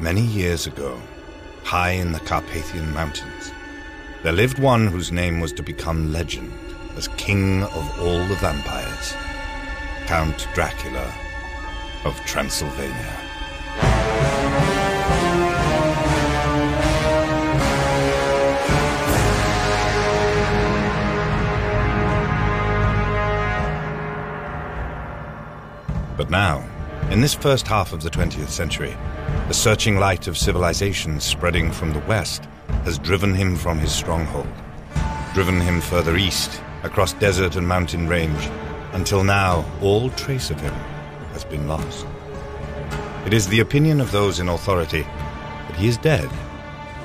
Many years ago, high in the Carpathian Mountains, there lived one whose name was to become legend as king of all the vampires, Count Dracula of Transylvania. But now, in this first half of the 20th century, the searching light of civilization spreading from the west has driven him from his stronghold, driven him further east, across desert and mountain range, until now all trace of him has been lost. It is the opinion of those in authority that he is dead,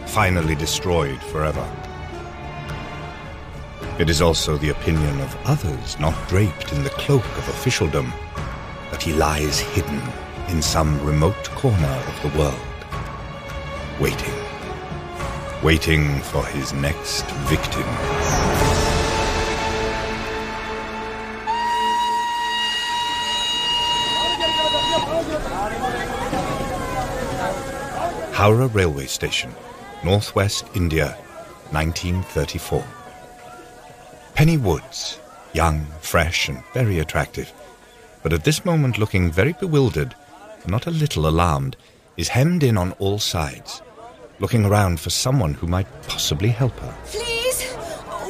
finally destroyed forever. It is also the opinion of others not draped in the cloak of officialdom that he lies hidden in some remote corner of the world, waiting, waiting for his next victim. Howrah Railway Station, Northwest India, 1934. Penny Woods, young, fresh, and very attractive, but at this moment looking very bewildered, and not a little alarmed, is hemmed in on all sides, looking around for someone who might possibly help her. Please,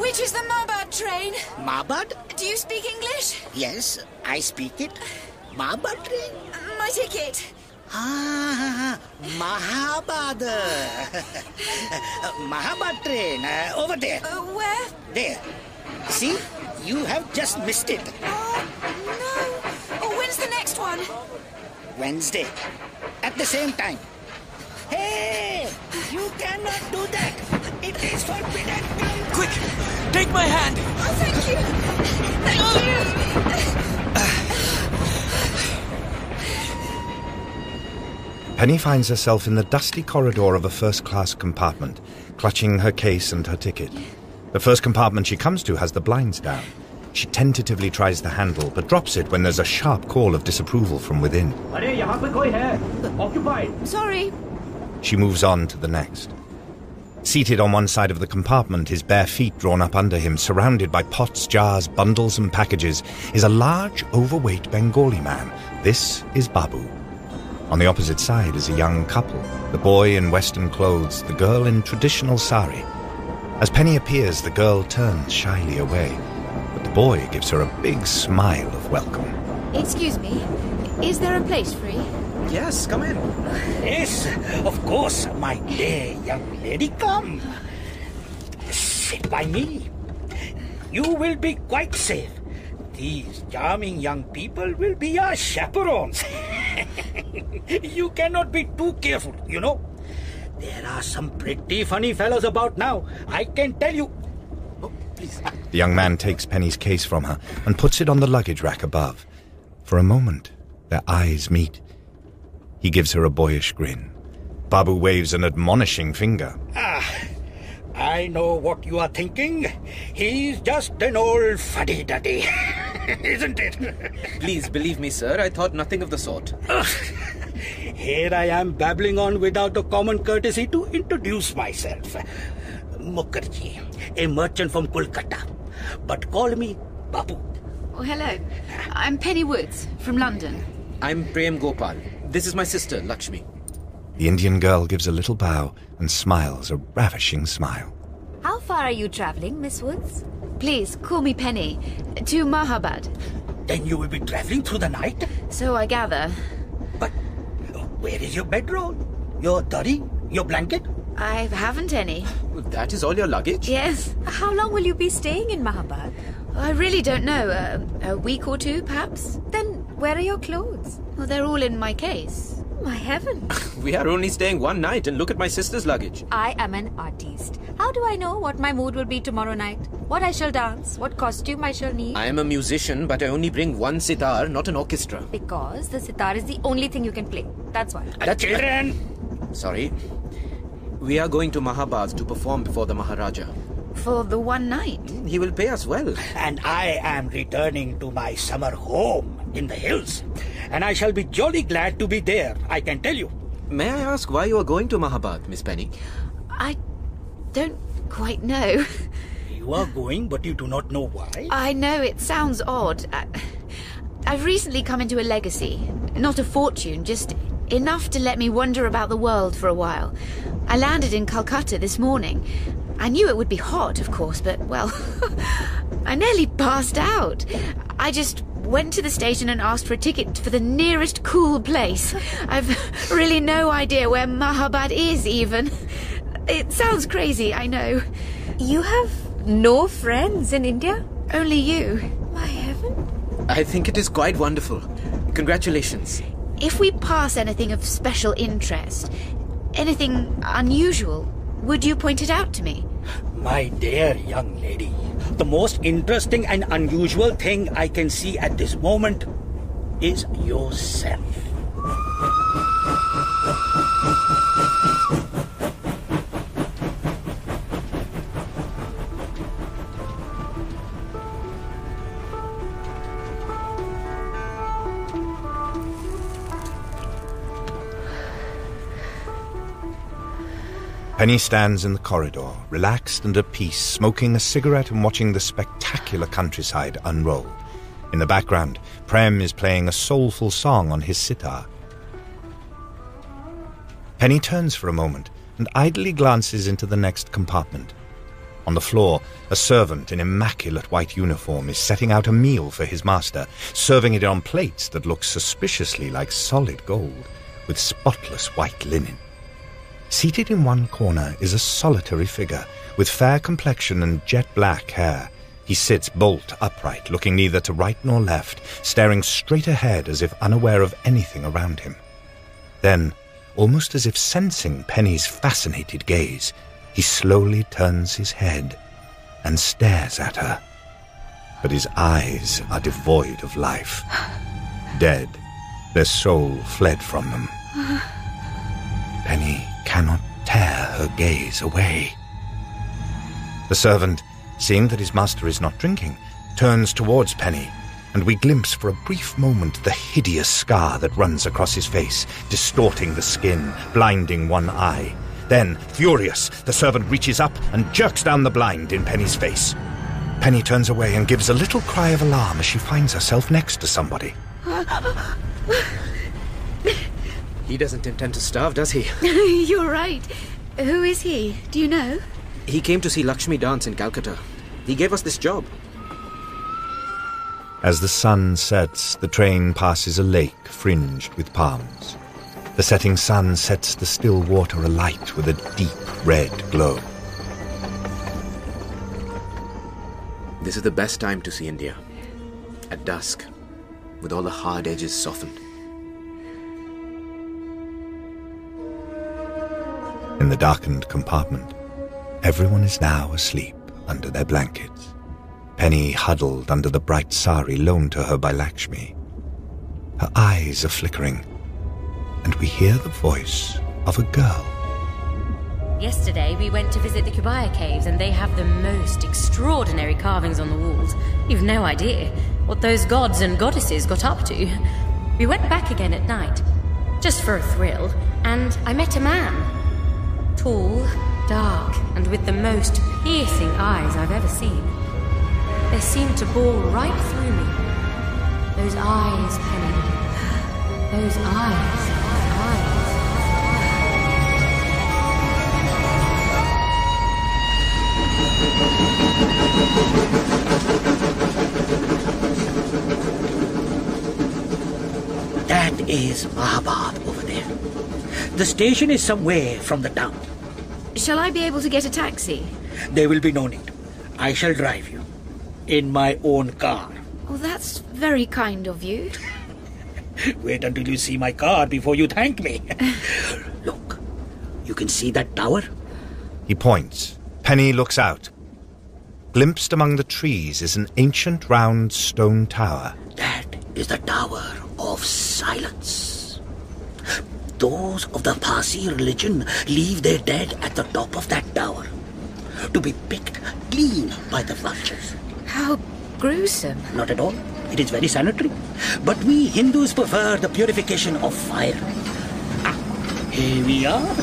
which is the Mabad train? Mabad? Do you speak English? Yes, I speak it. Mabad train? My ticket. Ah, Mahabad. Mahabad train, uh, over there. Uh, where? There. See, you have just missed it. Oh, no. When's the next one? Wednesday, at the same time. Hey, you cannot do that. It is forbidden. Quick, take my hand. Oh, thank you. Thank you. Penny finds herself in the dusty corridor of a first class compartment, clutching her case and her ticket. The first compartment she comes to has the blinds down. She tentatively tries the handle, but drops it when there's a sharp call of disapproval from within. Occupied. Sorry. She moves on to the next. Seated on one side of the compartment, his bare feet drawn up under him, surrounded by pots, jars, bundles, and packages, is a large, overweight Bengali man. This is Babu. On the opposite side is a young couple the boy in Western clothes, the girl in traditional sari. As Penny appears, the girl turns shyly away boy gives her a big smile of welcome. Excuse me. Is there a place free? Yes, come in. Yes, of course, my dear young lady, come. Sit by me. You will be quite safe. These charming young people will be our chaperones. you cannot be too careful, you know. There are some pretty funny fellows about now, I can tell you. Please. The young man takes Penny's case from her and puts it on the luggage rack above. For a moment, their eyes meet. He gives her a boyish grin. Babu waves an admonishing finger. Ah, I know what you are thinking. He's just an old fuddy-duddy. Isn't it? Please believe me, sir. I thought nothing of the sort. Here I am babbling on without the common courtesy to introduce myself. Mukherjee, a merchant from Calcutta. But call me Babu. Oh, hello. I'm Penny Woods from London. I'm Prem Gopal. This is my sister, Lakshmi. The Indian girl gives a little bow and smiles a ravishing smile. How far are you traveling, Miss Woods? Please call me Penny. To Mahabad. Then you will be traveling through the night? So I gather. But uh, where is your bedroll? Your toddy? Your blanket? I haven't any. That is all your luggage? Yes. How long will you be staying in Mahabad? I really don't know. Uh, a week or two, perhaps? Then where are your clothes? Well, they're all in my case. My heaven. We are only staying one night and look at my sister's luggage. I am an artist. How do I know what my mood will be tomorrow night? What I shall dance? What costume I shall need? I am a musician, but I only bring one sitar, not an orchestra. Because the sitar is the only thing you can play. That's why. The children! Sorry. We are going to Mahabad to perform before the Maharaja. For the one night. Mm, he will pay us well. And I am returning to my summer home in the hills. And I shall be jolly glad to be there, I can tell you. May I ask why you are going to Mahabad, Miss Penny? I don't quite know. You are going, but you do not know why? I know it sounds odd. I, I've recently come into a legacy. Not a fortune, just enough to let me wander about the world for a while. I landed in Calcutta this morning. I knew it would be hot, of course, but, well, I nearly passed out. I just went to the station and asked for a ticket for the nearest cool place. I've really no idea where Mahabad is, even. It sounds crazy, I know. You have no friends in India? Only you. My heaven. I think it is quite wonderful. Congratulations. If we pass anything of special interest, anything unusual, would you point it out to me? My dear young lady, the most interesting and unusual thing I can see at this moment is yourself. Penny stands in the corridor, relaxed and at peace, smoking a cigarette and watching the spectacular countryside unroll. In the background, Prem is playing a soulful song on his sitar. Penny turns for a moment and idly glances into the next compartment. On the floor, a servant in immaculate white uniform is setting out a meal for his master, serving it on plates that look suspiciously like solid gold, with spotless white linen. Seated in one corner is a solitary figure with fair complexion and jet black hair. He sits bolt upright, looking neither to right nor left, staring straight ahead as if unaware of anything around him. Then, almost as if sensing Penny's fascinated gaze, he slowly turns his head and stares at her. But his eyes are devoid of life. Dead, their soul fled from them. Penny cannot tear her gaze away. The servant, seeing that his master is not drinking, turns towards Penny, and we glimpse for a brief moment the hideous scar that runs across his face, distorting the skin, blinding one eye. Then, furious, the servant reaches up and jerks down the blind in Penny's face. Penny turns away and gives a little cry of alarm as she finds herself next to somebody. He doesn't intend to starve, does he? You're right. Who is he? Do you know? He came to see Lakshmi dance in Calcutta. He gave us this job. As the sun sets, the train passes a lake fringed with palms. The setting sun sets the still water alight with a deep red glow. This is the best time to see India. At dusk, with all the hard edges softened. In the darkened compartment, everyone is now asleep under their blankets. Penny huddled under the bright sari loaned to her by Lakshmi. Her eyes are flickering, and we hear the voice of a girl. Yesterday, we went to visit the Kubaya caves, and they have the most extraordinary carvings on the walls. You've no idea what those gods and goddesses got up to. We went back again at night, just for a thrill, and I met a man. Tall, dark, and with the most piercing eyes I've ever seen. They seemed to bore right through me. Those eyes, Penny. Those eyes. That is Mahabad. The station is some way from the town. Shall I be able to get a taxi? There will be no need. I shall drive you. In my own car. Oh, that's very kind of you. Wait until you see my car before you thank me. Look, you can see that tower? He points. Penny looks out. Glimpsed among the trees is an ancient round stone tower. That is the Tower of Silence. Those of the Parsi religion leave their dead at the top of that tower to be picked clean by the vultures. How gruesome. Not at all. It is very sanitary. But we Hindus prefer the purification of fire. Ah, Here we are.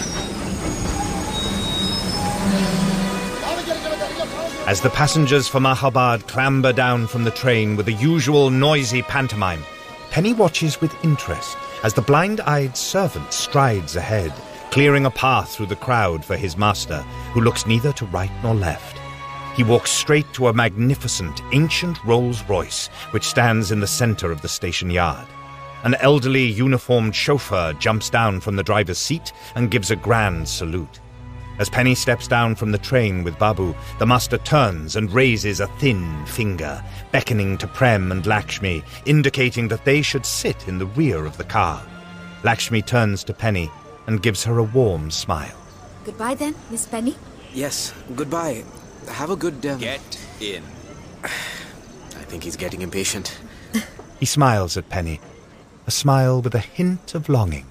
As the passengers from Mahabad clamber down from the train with the usual noisy pantomime, Penny watches with interest as the blind-eyed servant strides ahead, clearing a path through the crowd for his master, who looks neither to right nor left. He walks straight to a magnificent, ancient Rolls Royce, which stands in the center of the station yard. An elderly, uniformed chauffeur jumps down from the driver's seat and gives a grand salute. As Penny steps down from the train with Babu, the master turns and raises a thin finger, beckoning to Prem and Lakshmi, indicating that they should sit in the rear of the car. Lakshmi turns to Penny and gives her a warm smile. Goodbye then, Miss Penny. Yes, goodbye. Have a good. Um... Get in. I think he's getting impatient. He smiles at Penny, a smile with a hint of longing,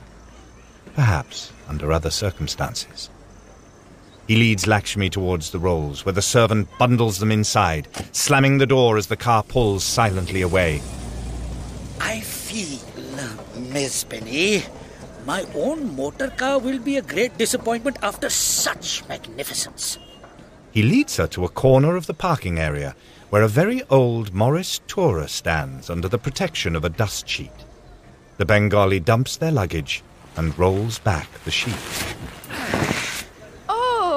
perhaps under other circumstances. He leads Lakshmi towards the rolls, where the servant bundles them inside, slamming the door as the car pulls silently away. I feel, Miss Penny, my own motor car will be a great disappointment after such magnificence. He leads her to a corner of the parking area, where a very old Morris tourer stands under the protection of a dust sheet. The Bengali dumps their luggage and rolls back the sheet.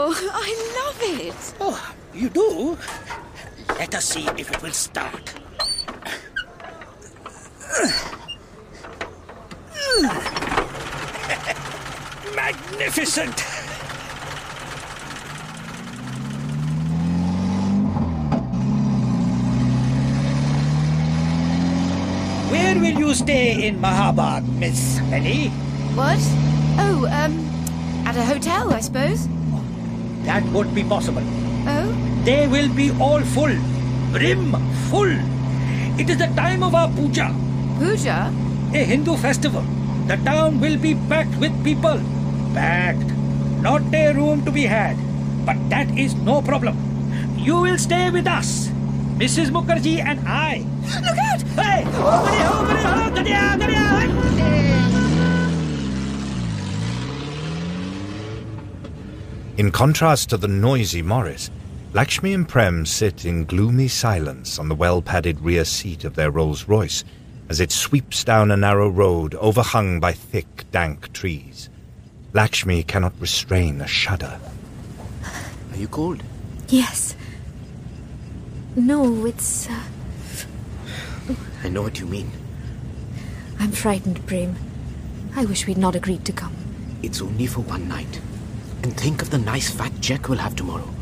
Oh, I love it. Oh, you do? Let us see if it will start. Magnificent! Where will you stay in Mahabad, Miss Penny? What? Oh, um, at a hotel, I suppose. That won't be possible. Oh? They will be all full. Brim full. It is the time of our puja, Puja? a Hindu festival. The town will be packed with people. Packed. Not a room to be had. But that is no problem. You will stay with us. Mrs. Mukherjee and I. Look out! Hey! Gadiya, gadiya, In contrast to the noisy Morris, Lakshmi and Prem sit in gloomy silence on the well padded rear seat of their Rolls Royce as it sweeps down a narrow road overhung by thick, dank trees. Lakshmi cannot restrain a shudder. Are you cold? Yes. No, it's. Uh, I know what you mean. I'm frightened, Prem. I wish we'd not agreed to come. It's only for one night. And think of the nice fat check we'll have tomorrow.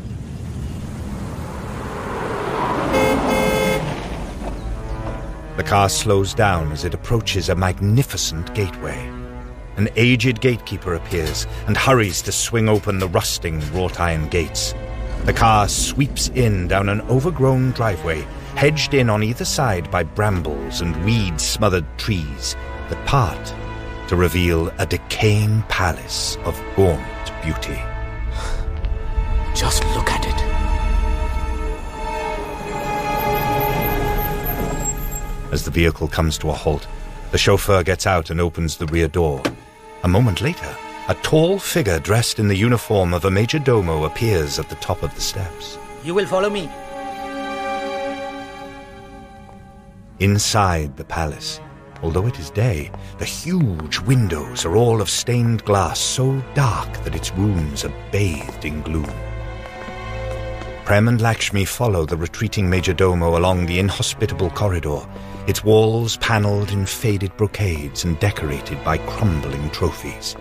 The car slows down as it approaches a magnificent gateway. An aged gatekeeper appears and hurries to swing open the rusting wrought iron gates. The car sweeps in down an overgrown driveway, hedged in on either side by brambles and weed smothered trees that part to reveal a decaying palace of gaunt beauty. Just look As the vehicle comes to a halt, the chauffeur gets out and opens the rear door. A moment later, a tall figure dressed in the uniform of a major domo appears at the top of the steps. You will follow me. Inside the palace, although it is day, the huge windows are all of stained glass so dark that its rooms are bathed in gloom. Prem and Lakshmi follow the retreating major domo along the inhospitable corridor, its walls panelled in faded brocades and decorated by crumbling trophies.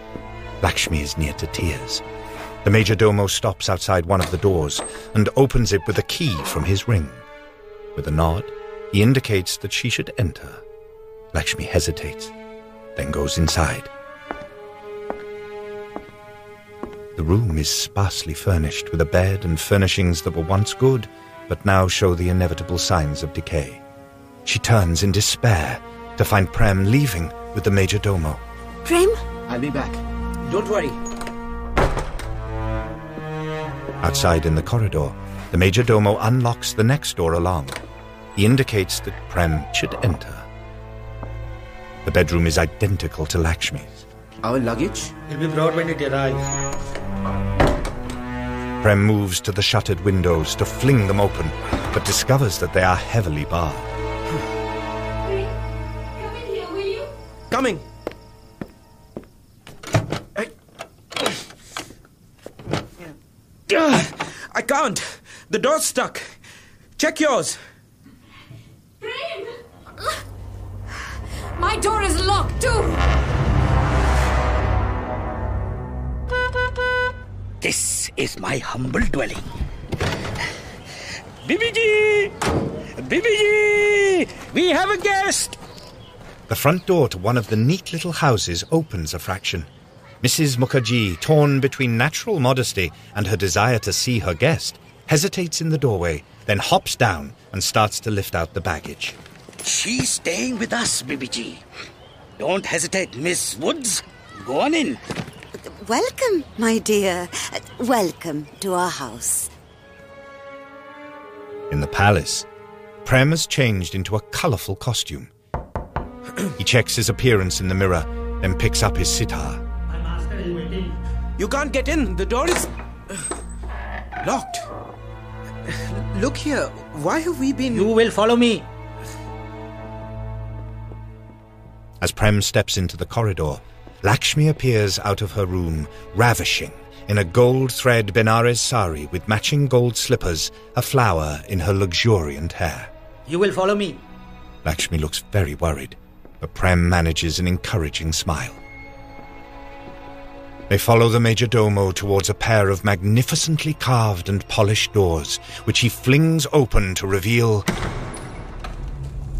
Lakshmi is near to tears. The major domo stops outside one of the doors and opens it with a key from his ring. With a nod, he indicates that she should enter. Lakshmi hesitates, then goes inside. The room is sparsely furnished with a bed and furnishings that were once good, but now show the inevitable signs of decay. She turns in despair to find Prem leaving with the major domo. Prem? I'll be back. Don't worry. Outside in the corridor, the major domo unlocks the next door along. He indicates that Prem should enter. The bedroom is identical to Lakshmi's. Our luggage? It'll be brought when it arrives. Prem moves to the shuttered windows to fling them open, but discovers that they are heavily barred. Coming! I... I can't! The door's stuck! Check yours! My door is locked too! This is my humble dwelling. Bibiji! Bibiji! We have a guest! The front door to one of the neat little houses opens a fraction. Mrs. Mukherjee, torn between natural modesty and her desire to see her guest, hesitates in the doorway, then hops down and starts to lift out the baggage. She's staying with us, Bibiji. Don't hesitate, Miss Woods. Go on in. Welcome, my dear. Welcome to our house. In the palace, Prem has changed into a colourful costume. he checks his appearance in the mirror, then picks up his sitar. My master is waiting. You can't get in. The door is. locked. Look here. Why have we been. You will follow me. As Prem steps into the corridor, Lakshmi appears out of her room, ravishing, in a gold thread Benares sari with matching gold slippers, a flower in her luxuriant hair. You will follow me. Lakshmi looks very worried, but Prem manages an encouraging smile. They follow the major domo towards a pair of magnificently carved and polished doors, which he flings open to reveal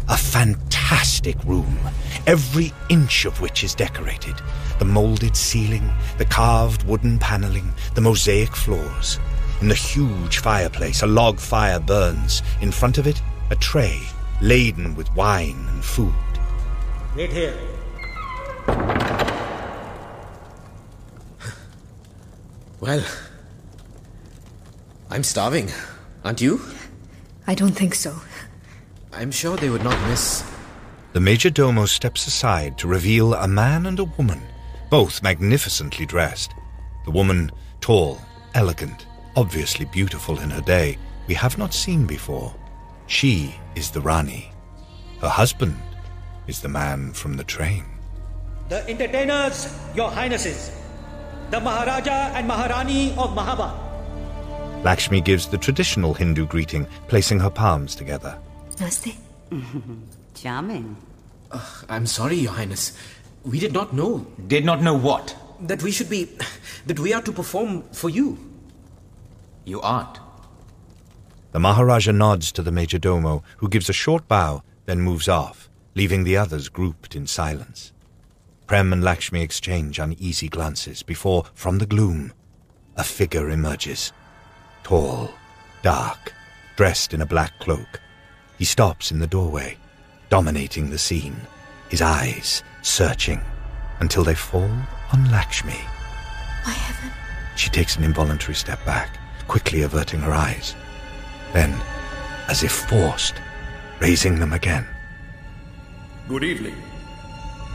a fantastic room, every inch of which is decorated. The molded ceiling, the carved wooden paneling, the mosaic floors. In the huge fireplace, a log fire burns. In front of it, a tray laden with wine and food. Wait here. Well. I'm starving. Aren't you? I don't think so. I'm sure they would not miss. The major domo steps aside to reveal a man and a woman, both magnificently dressed. The woman, tall, elegant, obviously beautiful in her day, we have not seen before. She is the Rani. Her husband is the man from the train. The entertainers, your highnesses. The Maharaja and Maharani of Mahabad. Lakshmi gives the traditional Hindu greeting, placing her palms together. Namaste. Charming. I'm sorry, Your Highness. We did not know Did not know what? that we should be. that we are to perform for you. You aren't. The Maharaja nods to the major domo, who gives a short bow, then moves off, leaving the others grouped in silence. Prem and Lakshmi exchange uneasy glances before, from the gloom, a figure emerges. Tall, dark, dressed in a black cloak. He stops in the doorway, dominating the scene, his eyes searching until they fall on Lakshmi. My heaven. She takes an involuntary step back, quickly averting her eyes. Then, as if forced, raising them again. Good evening.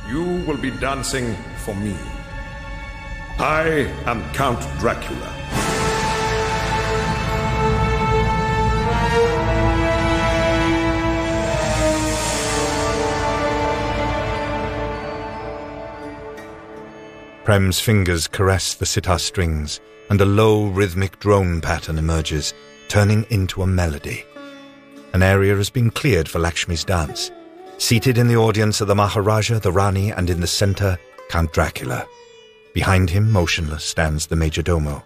You will be dancing for me. I am Count Dracula. Prem's fingers caress the sitar strings, and a low rhythmic drone pattern emerges, turning into a melody. An area has been cleared for Lakshmi's dance. Seated in the audience are the Maharaja, the Rani, and in the center, Count Dracula. Behind him, motionless, stands the major domo.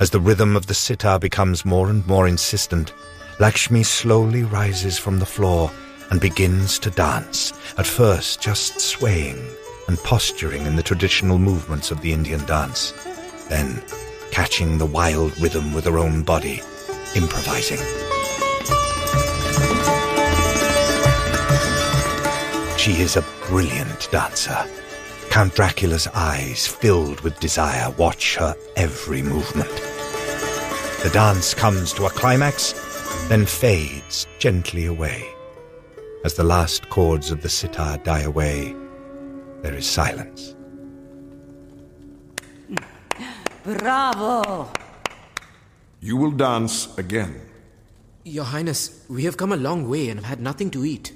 As the rhythm of the sitar becomes more and more insistent, Lakshmi slowly rises from the floor and begins to dance, at first just swaying and posturing in the traditional movements of the Indian dance, then catching the wild rhythm with her own body, improvising. She is a brilliant dancer. Count Dracula's eyes, filled with desire, watch her every movement. The dance comes to a climax, then fades gently away. As the last chords of the sitar die away, there is silence. Bravo! You will dance again. Your Highness, we have come a long way and have had nothing to eat.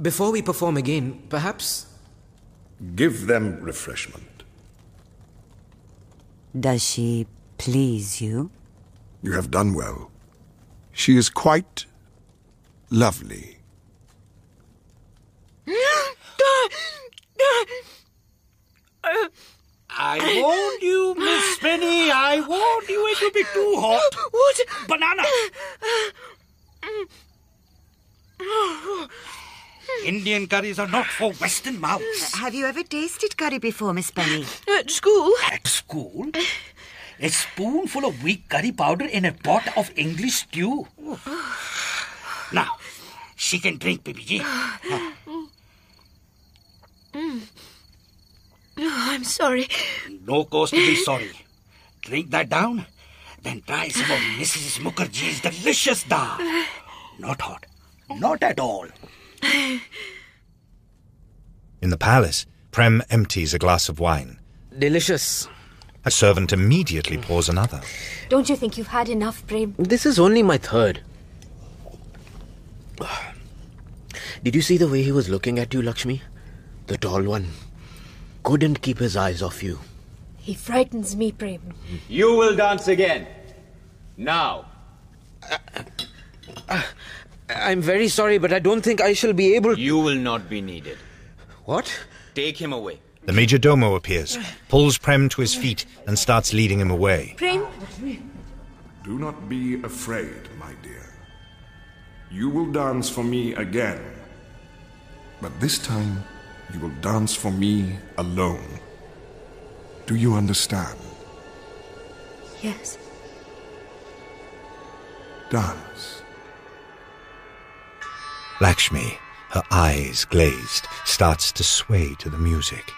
Before we perform again, perhaps. Give them refreshment. Does she please you? You have done well. She is quite lovely. I warned you, Miss Penny. I warned you it would be too hot. What? Banana. Uh, uh, mm. Indian curries are not for Western mouths. Have you ever tasted curry before, Miss Penny? At school? At school? A spoonful of weak curry powder in a pot of English stew. Now, she can drink, baby. Oh, I'm sorry. No cause to be sorry. Drink that down, then try some of Mrs. Mukherjee's delicious dal. Not hot. Not at all. In the palace, Prem empties a glass of wine. Delicious. A servant immediately pours another. Don't you think you've had enough, Prem? This is only my third. Did you see the way he was looking at you, Lakshmi? The tall one. Couldn't keep his eyes off you. He frightens me, Prem. You will dance again. Now. Uh, uh, I'm very sorry, but I don't think I shall be able. You will not be needed. What? Take him away. The Major Domo appears, pulls Prem to his feet, and starts leading him away. Prem? Do not be afraid, my dear. You will dance for me again. But this time, you will dance for me alone. Do you understand? Yes. Dance. Lakshmi, her eyes glazed, starts to sway to the music.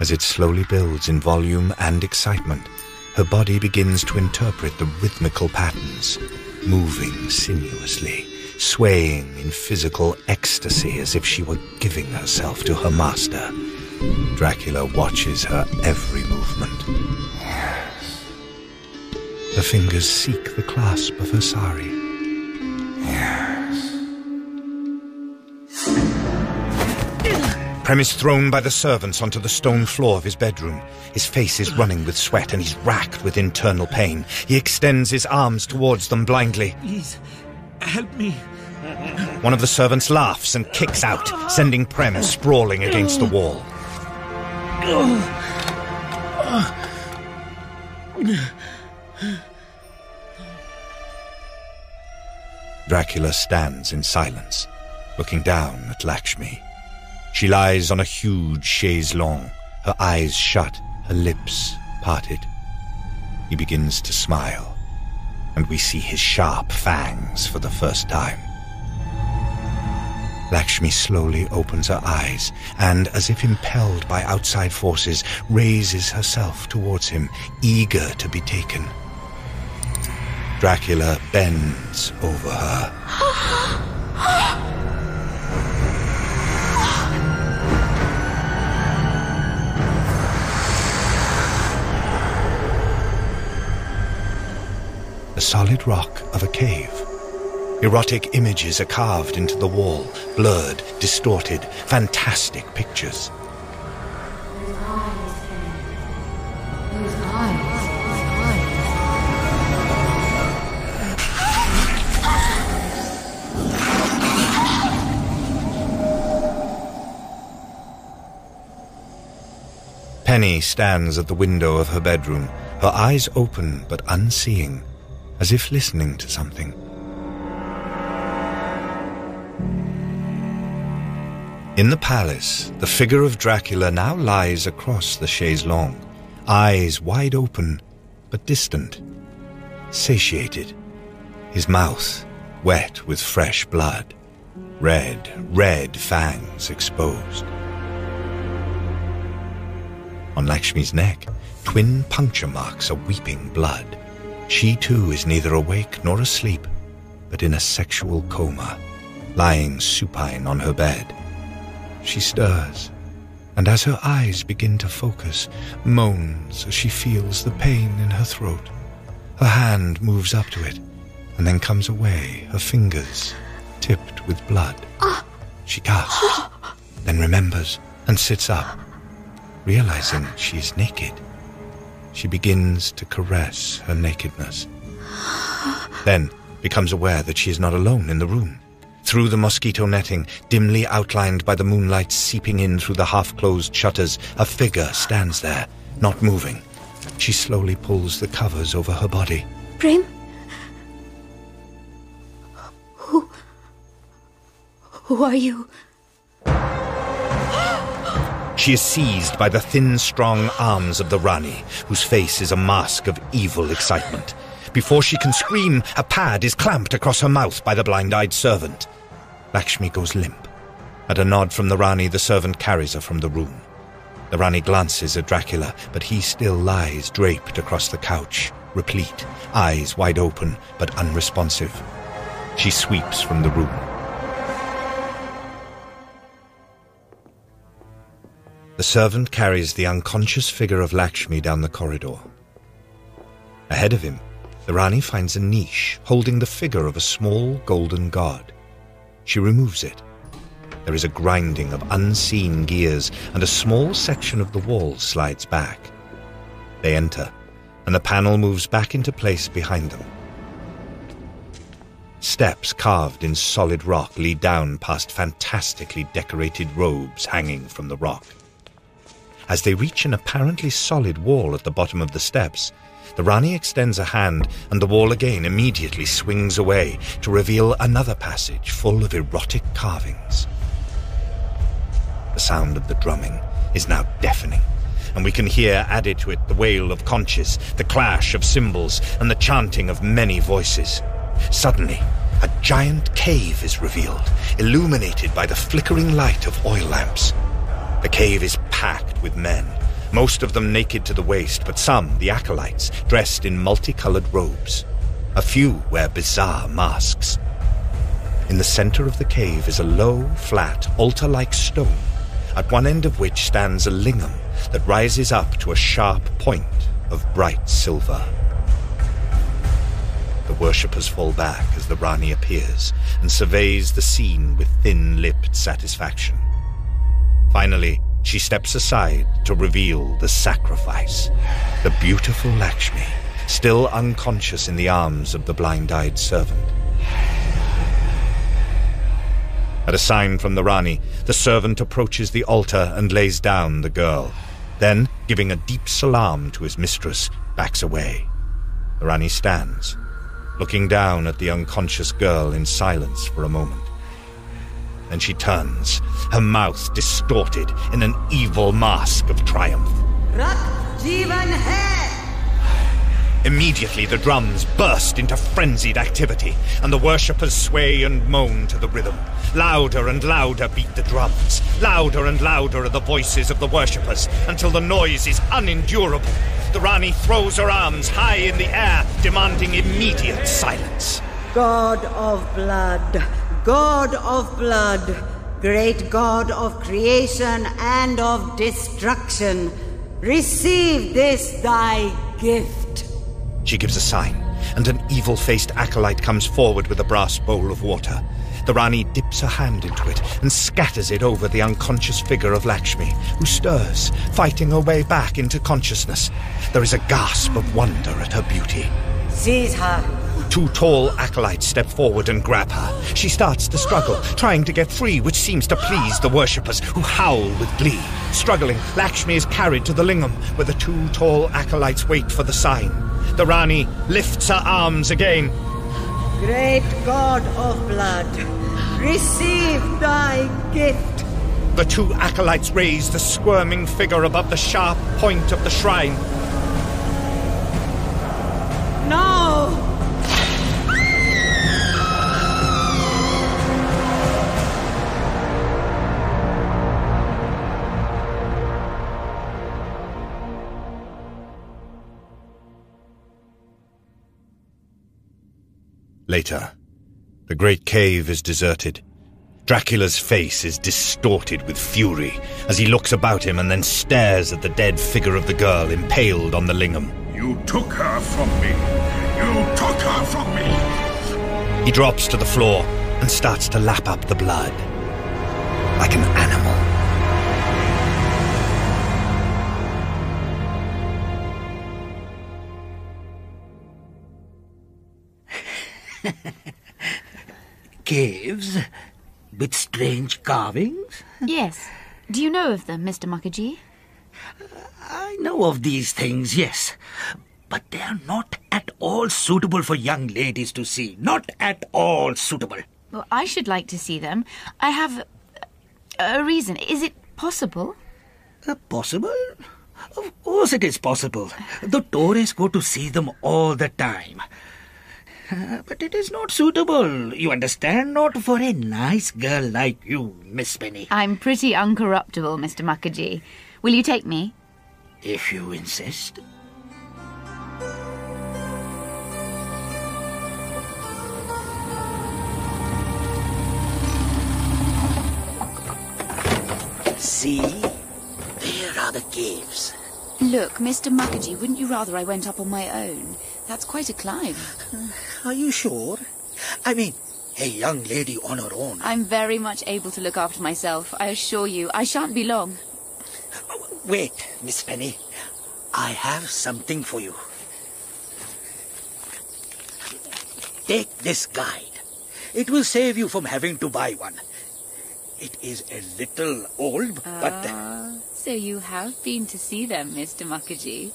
As it slowly builds in volume and excitement, her body begins to interpret the rhythmical patterns, moving sinuously, swaying in physical ecstasy as if she were giving herself to her master. Dracula watches her every movement. Yes. Her fingers seek the clasp of her sari. Prem is thrown by the servants onto the stone floor of his bedroom. His face is running with sweat and he's racked with internal pain. He extends his arms towards them blindly. Please, help me. One of the servants laughs and kicks out, sending Prem sprawling against the wall. Dracula stands in silence, looking down at Lakshmi. She lies on a huge chaise longue, her eyes shut, her lips parted. He begins to smile, and we see his sharp fangs for the first time. Lakshmi slowly opens her eyes and, as if impelled by outside forces, raises herself towards him, eager to be taken. Dracula bends over her. The solid rock of a cave. Erotic images are carved into the wall, blurred, distorted, fantastic pictures. Penny stands at the window of her bedroom, her eyes open but unseeing, as if listening to something. In the palace, the figure of Dracula now lies across the chaise longue, eyes wide open but distant, satiated, his mouth wet with fresh blood, red, red fangs exposed. On Lakshmi's neck, twin puncture marks are weeping blood. She too is neither awake nor asleep, but in a sexual coma, lying supine on her bed. She stirs and as her eyes begin to focus, moans as she feels the pain in her throat. Her hand moves up to it, and then comes away, her fingers tipped with blood. She gasps, then remembers and sits up, realizing she is naked. She begins to caress her nakedness. Then becomes aware that she is not alone in the room. Through the mosquito netting, dimly outlined by the moonlight seeping in through the half-closed shutters, a figure stands there, not moving. She slowly pulls the covers over her body. Prem? Who. Who are you? She is seized by the thin, strong arms of the Rani, whose face is a mask of evil excitement. Before she can scream, a pad is clamped across her mouth by the blind-eyed servant. Lakshmi goes limp. At a nod from the Rani, the servant carries her from the room. The Rani glances at Dracula, but he still lies draped across the couch, replete, eyes wide open but unresponsive. She sweeps from the room. The servant carries the unconscious figure of Lakshmi down the corridor. Ahead of him, the Rani finds a niche holding the figure of a small golden god. She removes it. There is a grinding of unseen gears, and a small section of the wall slides back. They enter, and the panel moves back into place behind them. Steps carved in solid rock lead down past fantastically decorated robes hanging from the rock. As they reach an apparently solid wall at the bottom of the steps, the Rani extends a hand, and the wall again immediately swings away to reveal another passage full of erotic carvings. The sound of the drumming is now deafening, and we can hear added to it the wail of conches, the clash of cymbals, and the chanting of many voices. Suddenly, a giant cave is revealed, illuminated by the flickering light of oil lamps. The cave is packed with men, most of them naked to the waist, but some, the acolytes, dressed in multicolored robes. A few wear bizarre masks. In the center of the cave is a low, flat, altar-like stone, at one end of which stands a lingam that rises up to a sharp point of bright silver. The worshippers fall back as the Rani appears and surveys the scene with thin-lipped satisfaction. Finally, she steps aside to reveal the sacrifice. The beautiful Lakshmi, still unconscious in the arms of the blind-eyed servant. At a sign from the Rani, the servant approaches the altar and lays down the girl. Then, giving a deep salam to his mistress, backs away. The Rani stands, looking down at the unconscious girl in silence for a moment. Then she turns, her mouth distorted in an evil mask of triumph. Immediately the drums burst into frenzied activity, and the worshippers sway and moan to the rhythm. Louder and louder beat the drums. Louder and louder are the voices of the worshippers, until the noise is unendurable. The Rani throws her arms high in the air, demanding immediate silence. God of blood, God of blood, great God of creation and of destruction, receive this thy gift. She gives a sign, and an evil faced acolyte comes forward with a brass bowl of water. The Rani dips her hand into it and scatters it over the unconscious figure of Lakshmi, who stirs, fighting her way back into consciousness. There is a gasp of wonder at her beauty. Seize her. Two tall acolytes step forward and grab her. She starts to struggle, trying to get free, which seems to please the worshippers, who howl with glee. Struggling, Lakshmi is carried to the lingam, where the two tall acolytes wait for the sign. The Rani lifts her arms again. Great God of blood, receive thy gift. The two acolytes raise the squirming figure above the sharp point of the shrine. Now! Later, the great cave is deserted. Dracula's face is distorted with fury as he looks about him and then stares at the dead figure of the girl impaled on the lingam. You took her from me. You took her from me. He drops to the floor and starts to lap up the blood. Like an animal. Caves with strange carvings? Yes. Do you know of them, Mr. Mukherjee? I know of these things, yes. But they are not at all suitable for young ladies to see. Not at all suitable. Well, I should like to see them. I have a reason. Is it possible? Uh, possible? Of course it is possible. The tourists go to see them all the time. Uh, but it is not suitable, you understand? Not for a nice girl like you, Miss Penny. I'm pretty uncorruptible, Mr. Mukherjee. Will you take me? If you insist. See? There are the caves. Look, Mr. Mukherjee, wouldn't you rather I went up on my own? That's quite a climb. Uh, are you sure? I mean, a young lady on her own. I'm very much able to look after myself, I assure you. I shan't be long. Oh, wait, Miss Penny. I have something for you. Take this guide. It will save you from having to buy one. It is a little old, but... Uh, So you have been to see them, Mr. Mukherjee?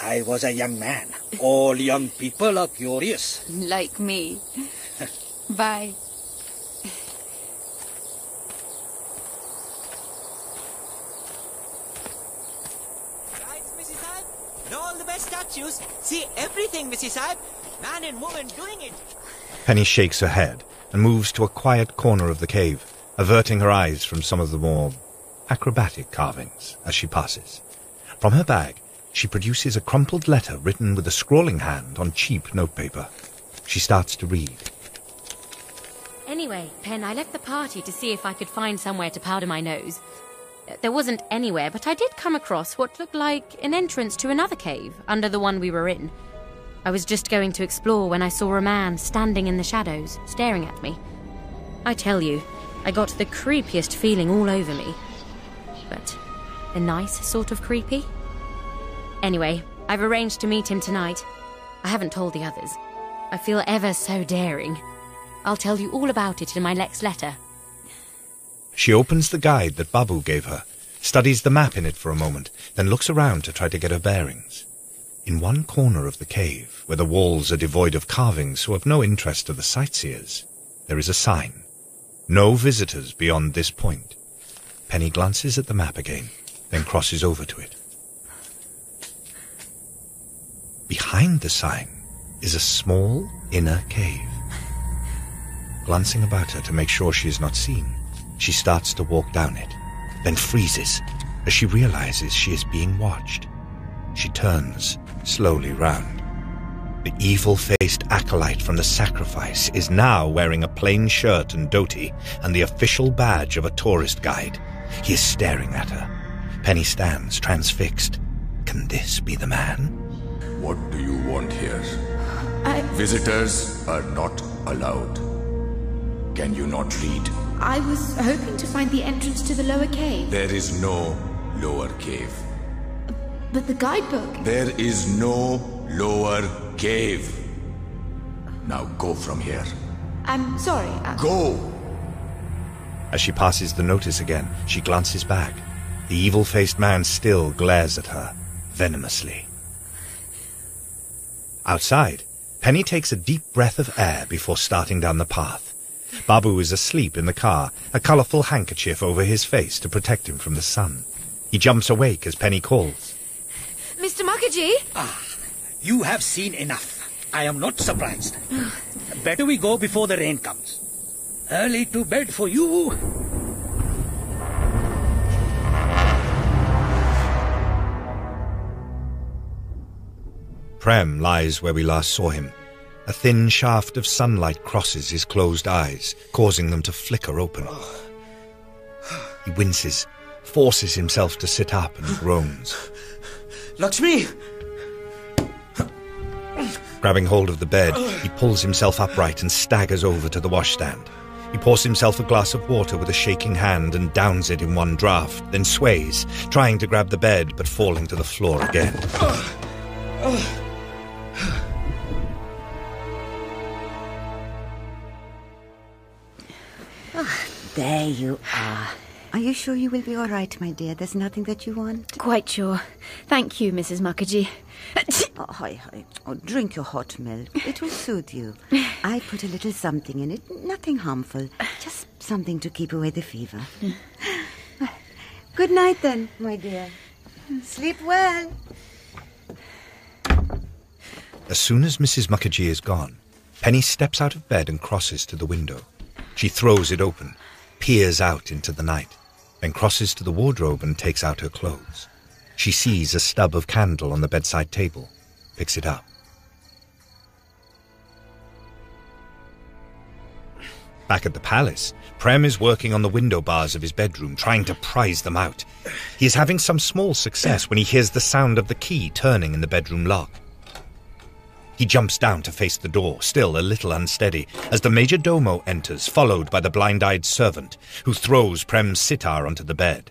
I was a young man. All young people are curious. Like me. Bye. Guys, Memsahib, know all the best statues. See everything, Memsahib. Man and woman doing it. Penny shakes her head and moves to a quiet corner of the cave, averting her eyes from some of the more acrobatic carvings as she passes. From her bag, she produces a crumpled letter written with a scrawling hand on cheap notepaper. She starts to read. Anyway, Pen, I left the party to see if I could find somewhere to powder my nose. There wasn't anywhere, but I did come across what looked like an entrance to another cave under the one we were in. I was just going to explore when I saw a man standing in the shadows, staring at me. I tell you, I got the creepiest feeling all over me. But the nice sort of creepy? Anyway, I've arranged to meet him tonight. I haven't told the others. I feel ever so daring. I'll tell you all about it in my next letter. She opens the guide that Babu gave her, studies the map in it for a moment, then looks around to try to get her bearings. In one corner of the cave, where the walls are devoid of carvings so of no interest to the sightseers, there is a sign. No visitors beyond this point. Penny glances at the map again, then crosses over to it. Behind the sign is a small inner cave. Glancing about her to make sure she is not seen, she starts to walk down it, then freezes as she realizes she is being watched. She turns slowly round. The evil-faced acolyte from the sacrifice is now wearing a plain shirt and dhoti and the official badge of a tourist guide. He is staring at her. Penny stands transfixed. Can this be the man? What do you want here? I... Visitors are not allowed. Can you not read? I was hoping to find the entrance to the lower cave. There is no lower cave. But the guidebook. There is no lower cave. Now go from here. I'm sorry. I... Go! As she passes the notice again, she glances back. The evil-faced man still glares at her, venomously. Outside, Penny takes a deep breath of air before starting down the path. Babu is asleep in the car, a colourful handkerchief over his face to protect him from the sun. He jumps awake as Penny calls. Mr. Mukherjee? Ah, you have seen enough. I am not surprised. Better we go before the rain comes. Early to bed for you. Prem lies where we last saw him, A thin shaft of sunlight crosses his closed eyes, causing them to flicker open. He winces, forces himself to sit up, and groans. Lakshmi! Grabbing hold of the bed, he pulls himself upright and staggers over to the washstand. He pours himself a glass of water with a shaking hand and downs it in one draught, then sways, trying to grab the bed but falling to the floor again. Ah, there you are. Are you sure you will be all right, my dear? There's nothing that you want? Quite sure. Thank you, Mrs. Mukherjee. Oh, hi, hi. Oh, drink your hot milk. It will soothe you. I put a little something in it. Nothing harmful. Just something to keep away the fever. Good night, then, my dear. Sleep well. As soon as Mrs. Mukherjee is gone, Penny steps out of bed and crosses to the window. She throws it open, peers out into the night, then crosses to the wardrobe and takes out her clothes. She sees a stub of candle on the bedside table, picks it up. Back at the palace, Prem is working on the window bars of his bedroom, trying to prise them out. He is having some small success when he hears the sound of the key turning in the bedroom lock. He jumps down to face the door, still a little unsteady, as the major domo enters, followed by the blind-eyed servant, who throws Prem's sitar onto the bed.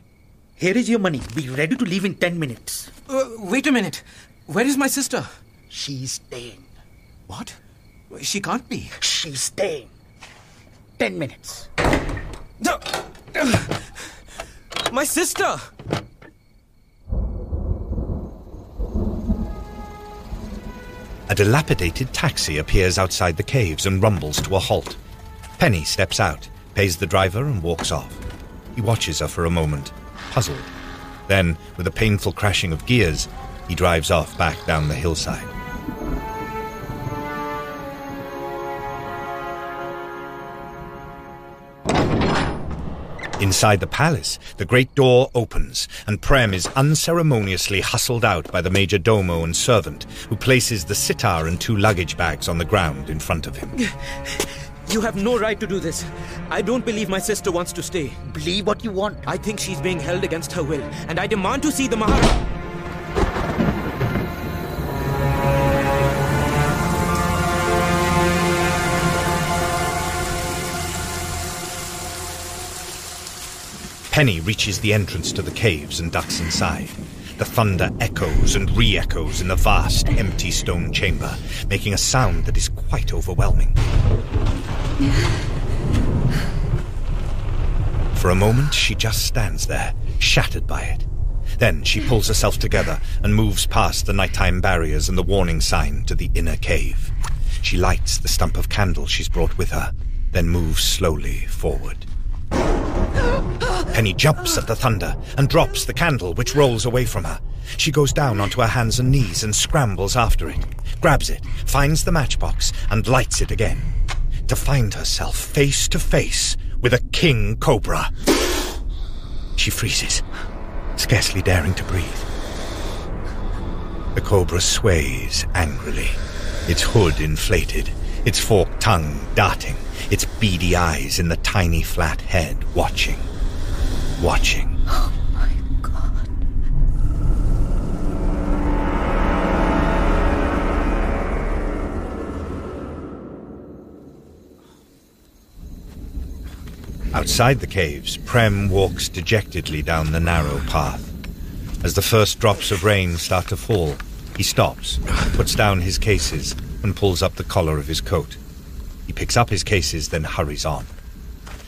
Here is your money. Be ready to leave in ten minutes. Uh, wait a minute. Where is my sister? She's staying. What? She can't be. She's staying. Ten minutes. My sister! A dilapidated taxi appears outside the caves and rumbles to a halt. Penny steps out, pays the driver, and walks off. He watches her for a moment, puzzled. Then, with a painful crashing of gears, he drives off back down the hillside. Inside the palace, the great door opens, and Prem is unceremoniously hustled out by the major domo and servant, who places the sitar and two luggage bags on the ground in front of him. You have no right to do this. I don't believe my sister wants to stay. Believe what you want. I think she's being held against her will, and I demand to see the Maharaj. Penny reaches the entrance to the caves and ducks inside. The thunder echoes and re echoes in the vast, empty stone chamber, making a sound that is quite overwhelming. For a moment, she just stands there, shattered by it. Then she pulls herself together and moves past the nighttime barriers and the warning sign to the inner cave. She lights the stump of candle she's brought with her, then moves slowly forward. Penny jumps at the thunder and drops the candle, which rolls away from her. She goes down onto her hands and knees and scrambles after it, grabs it, finds the matchbox, and lights it again. To find herself face to face with a king cobra. She freezes, scarcely daring to breathe. The cobra sways angrily, its hood inflated, its forked tongue darting, its beady eyes in the tiny flat head watching, watching. Oh my god. Outside the caves, Prem walks dejectedly down the narrow path. As the first drops of rain start to fall, he stops, puts down his cases, and pulls up the collar of his coat. He picks up his cases, then hurries on.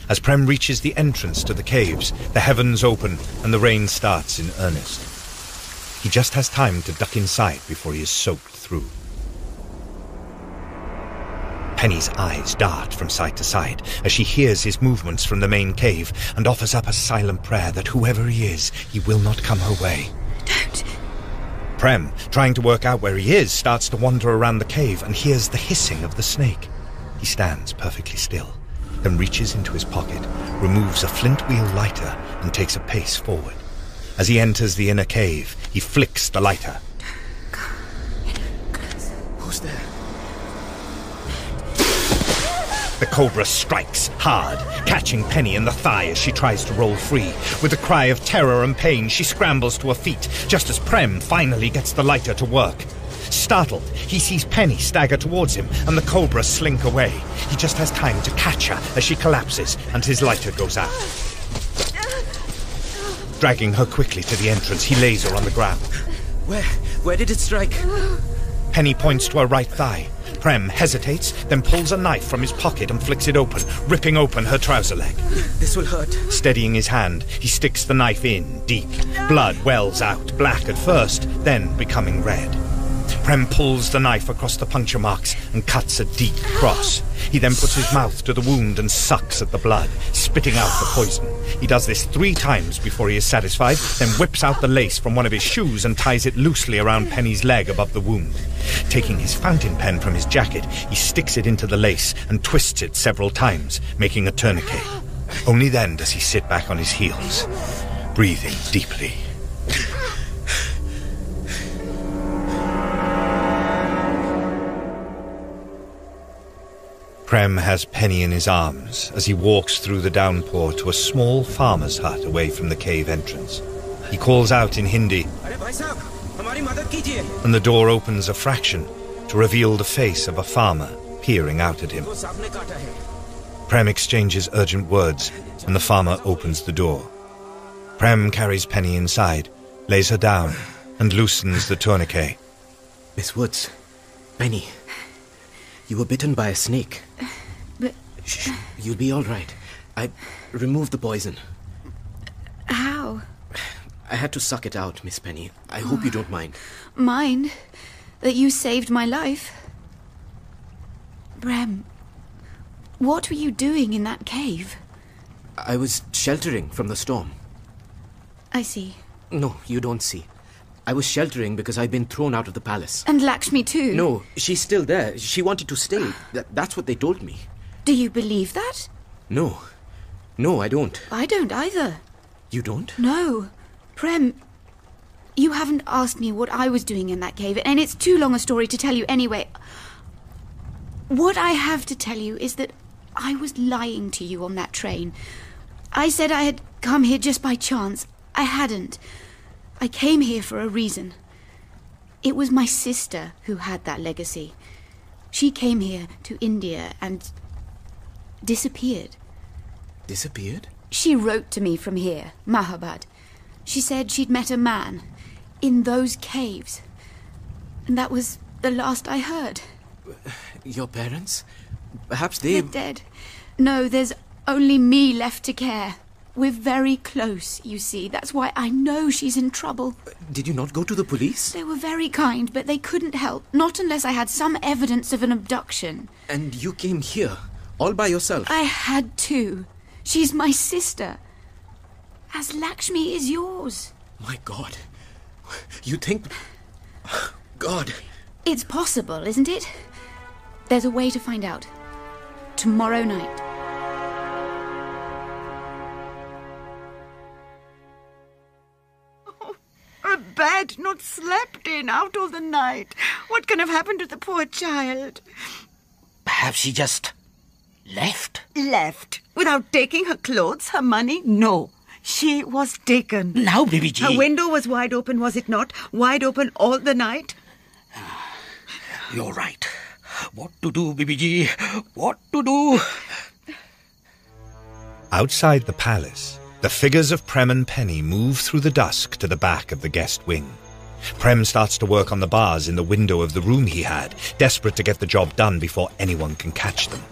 As Prem reaches the entrance to the caves, the heavens open and the rain starts in earnest. He just has time to duck inside before he is soaked through. Penny's eyes dart from side to side as she hears his movements from the main cave and offers up a silent prayer that whoever he is, he will not come her way. Don't. Prem, trying to work out where he is, starts to wander around the cave and hears the hissing of the snake. He stands perfectly still, then reaches into his pocket, removes a flint wheel lighter, and takes a pace forward. As he enters the inner cave, he flicks the lighter. Who's there? The cobra strikes hard, catching Penny in the thigh as she tries to roll free. With a cry of terror and pain, she scrambles to her feet just as Prem finally gets the lighter to work. Startled, he sees Penny stagger towards him and the cobra slink away. He just has time to catch her as she collapses and his lighter goes out. Dragging her quickly to the entrance, he lays her on the ground. Where? Where did it strike? Penny points to her right thigh. Prem hesitates, then pulls a knife from his pocket and flicks it open, ripping open her trouser leg. This will hurt. Steadying his hand, he sticks the knife in, deep. Blood wells out, black at first, then becoming red. Prem pulls the knife across the puncture marks and cuts a deep cross. He then puts his mouth to the wound and sucks at the blood, spitting out the poison. He does this three times before he is satisfied, then whips out the lace from one of his shoes and ties it loosely around Penny's leg above the wound. Taking his fountain pen from his jacket, he sticks it into the lace and twists it several times, making a tourniquet. Only then does he sit back on his heels, breathing deeply. Prem has Penny in his arms as he walks through the downpour to a small farmer's hut away from the cave entrance. He calls out in Hindi, and the door opens a fraction to reveal the face of a farmer peering out at him. Prem exchanges urgent words, and the farmer opens the door. Prem carries Penny inside, lays her down, and loosens the tourniquet. Miss Woods, Penny you were bitten by a snake. But Shh, you'll be all right. I removed the poison. how? I had to suck it out, Miss Penny. I hope you don't mind. Mind that you saved my life? Prem, what were you doing in that cave? I was sheltering from the storm. I see. No, you don't see. I was sheltering because I'd been thrown out of the palace. And Lakshmi too? No, she's still there. She wanted to stay. Th- that's what they told me. Do you believe that? No. No, I don't. I don't either. You don't? No. Prem, you haven't asked me what I was doing in that cave, and it's too long a story to tell you anyway. What I have to tell you is that I was lying to you on that train. I said I had come here just by chance. I hadn't. I came here for a reason. It was my sister who had that legacy. She came here to India and disappeared. Disappeared? She wrote to me from here, Mahabad. She said she'd met a man in those caves. And that was the last I heard. Your parents? Perhaps they. They're dead. No, there's only me left to care. We're very close, you see. That's why I know she's in trouble. Did you not go to the police? They were very kind, but they couldn't help. Not unless I had some evidence of an abduction. And you came here, all by yourself? I had to. She's my sister. As Lakshmi is yours. My God. You think. God. It's possible, isn't it? There's a way to find out. Tomorrow night. Bed not slept in out all the night. What can have happened to the poor child? Perhaps she just left. Left. Without taking her clothes, her money? No. She was taken. Now, Bibi Ji. Her window was wide open, was it not? Wide open all the night? Ah, you're right. What to do, Bibi Ji? What to do? Outside the palace, the figures of Prem and Penny move through the dusk to the back of the guest wing. Prem starts to work on the bars in the window of the room he had, desperate to get the job done before anyone can catch them.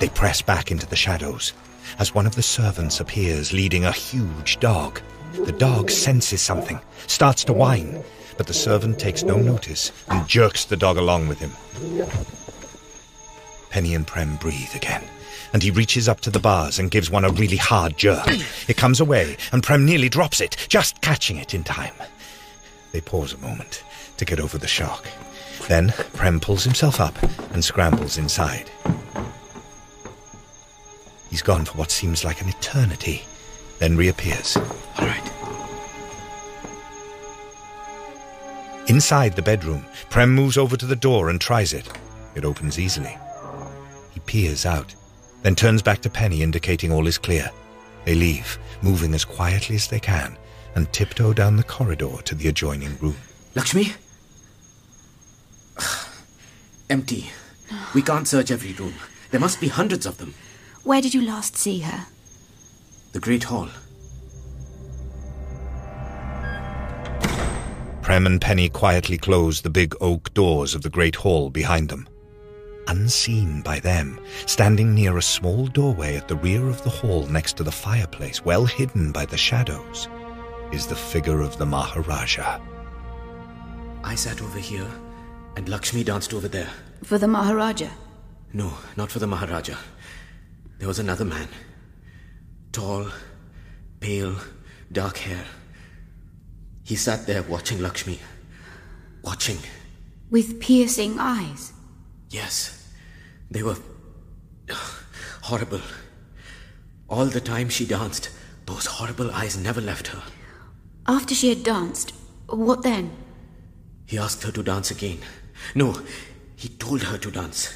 They press back into the shadows as one of the servants appears leading a huge dog. The dog senses something, starts to whine, but the servant takes no notice and jerks the dog along with him. Penny and Prem breathe again, and he reaches up to the bars and gives one a really hard jerk. It comes away, and Prem nearly drops it, just catching it in time. They pause a moment to get over the shock. Then Prem pulls himself up and scrambles inside. He's gone for what seems like an eternity, then reappears. All right. Inside the bedroom, Prem moves over to the door and tries it. It opens easily. He peers out, then turns back to Penny, indicating all is clear. They leave, moving as quietly as they can, and tiptoe down the corridor to the adjoining room. Lakshmi? Empty. We can't search every room. There must be hundreds of them. Where did you last see her? The Great Hall. Prem and Penny quietly close the big oak doors of the great hall behind them. Unseen by them, standing near a small doorway at the rear of the hall next to the fireplace, well hidden by the shadows, is the figure of the Maharaja. I sat over here, and Lakshmi danced over there. For the Maharaja? No, not for the Maharaja. There was another man. Tall, pale, dark hair. He sat there watching Lakshmi. Watching. With piercing eyes? Yes. They were. horrible. All the time she danced, those horrible eyes never left her. After she had danced, what then? He asked her to dance again. No, he told her to dance.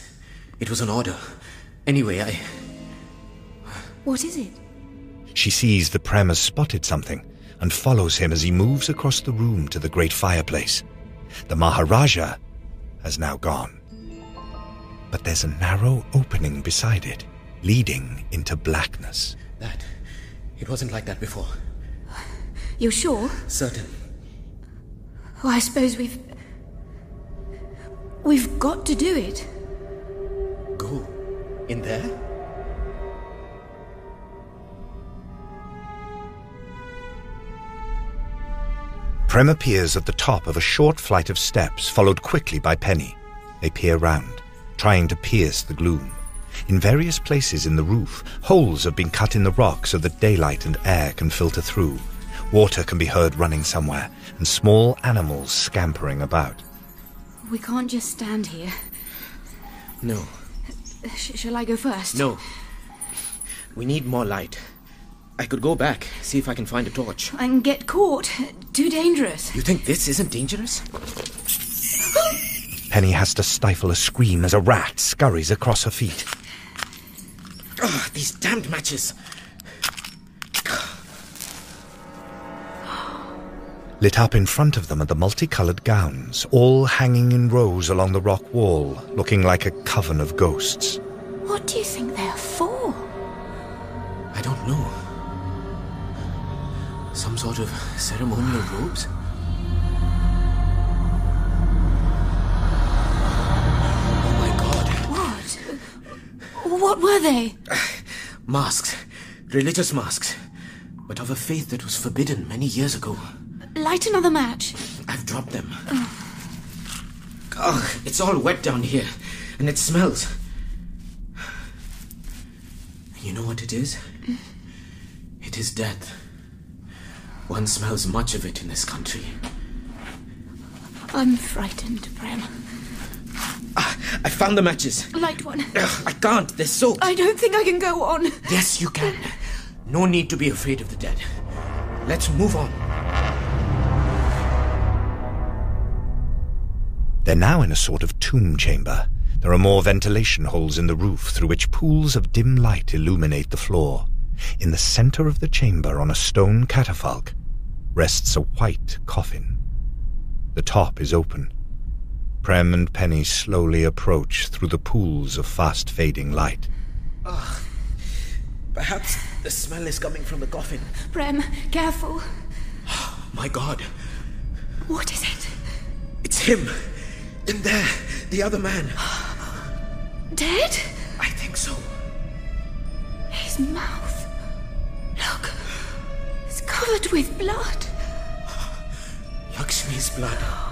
It was an order. Anyway, I. What is it? She sees the Prem has spotted something and follows him as he moves across the room to the great fireplace. The Maharaja has now gone. But there's a narrow opening beside it, leading into blackness. That. It wasn't like that before. You're sure? Certain. Oh, I suppose we've. We've got to do it. Go. In there? Prem appears at the top of a short flight of steps, followed quickly by Penny. They peer round, trying to pierce the gloom. In various places in the roof, holes have been cut in the rock so that daylight and air can filter through. Water can be heard running somewhere, and small animals scampering about. We can't just stand here. No. Sh- shall I go first? No. We need more light. I could go back, see if I can find a torch. And get caught. Too dangerous. You think this isn't dangerous? Penny has to stifle a scream as a rat scurries across her feet. Ugh, these damned matches. Lit up in front of them are the multicolored gowns, all hanging in rows along the rock wall, looking like a coven of ghosts. What do you think they're for? I don't know. Some sort of ceremonial robes? What? Were they? Masks. Religious masks. But of a faith that was forbidden many years ago. Light another match. I've dropped them. Ugh, it's all wet down here, and it smells. You know what it is? It is death. One smells much of it in this country. I'm frightened, Prem. Ah, I found the matches. Light one. Ugh, I can't. They're soaked. I don't think I can go on. Yes, you can. No need to be afraid of the dead. Let's move on. They're now in a sort of tomb chamber. There are more ventilation holes in the roof through which pools of dim light illuminate the floor. In the center of the chamber, on a stone catafalque, rests a white coffin. The top is open. Prem and Penny slowly approach through the pools of fast fading light. Ugh. Perhaps the smell is coming from the coffin. Prem, careful. My god. What is it? It's him. In there. The other man. Dead? I think so. His mouth. Look. It's covered with blood. Lakshmi's blood.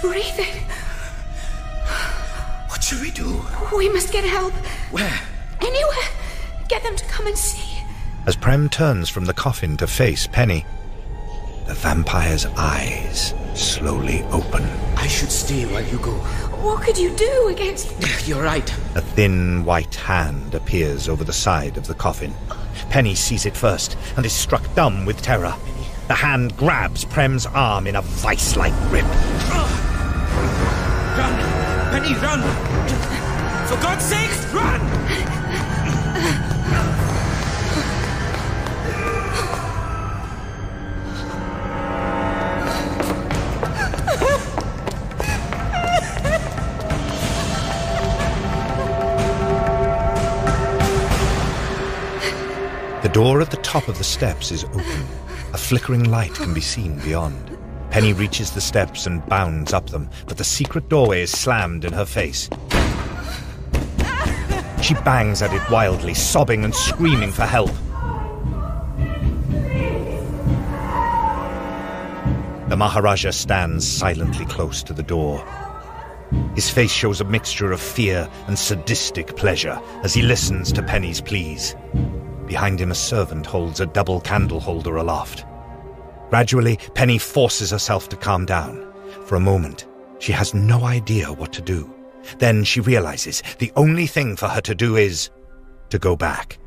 Breathing. What should we do? We must get help. Where? Anywhere. Get them to come and see. As Prem turns from the coffin to face Penny, the vampire's eyes slowly open. I should stay while you go. What could you do against. You're right. A thin white hand appears over the side of the coffin. Penny sees it first and is struck dumb with terror. The hand grabs Prem's arm in a vice-like grip. Run! Penny, run! For God's sake, run! The door at the top of the steps is open. A flickering light can be seen beyond. Penny reaches the steps and bounds up them, but the secret doorway is slammed in her face. She bangs at it wildly, sobbing and screaming for help. The Maharaja stands silently close to the door. His face shows a mixture of fear and sadistic pleasure as he listens to Penny's pleas. Behind him, a servant holds a double candle holder aloft. Gradually, Penny forces herself to calm down. For a moment, she has no idea what to do. Then she realizes the only thing for her to do is to go back.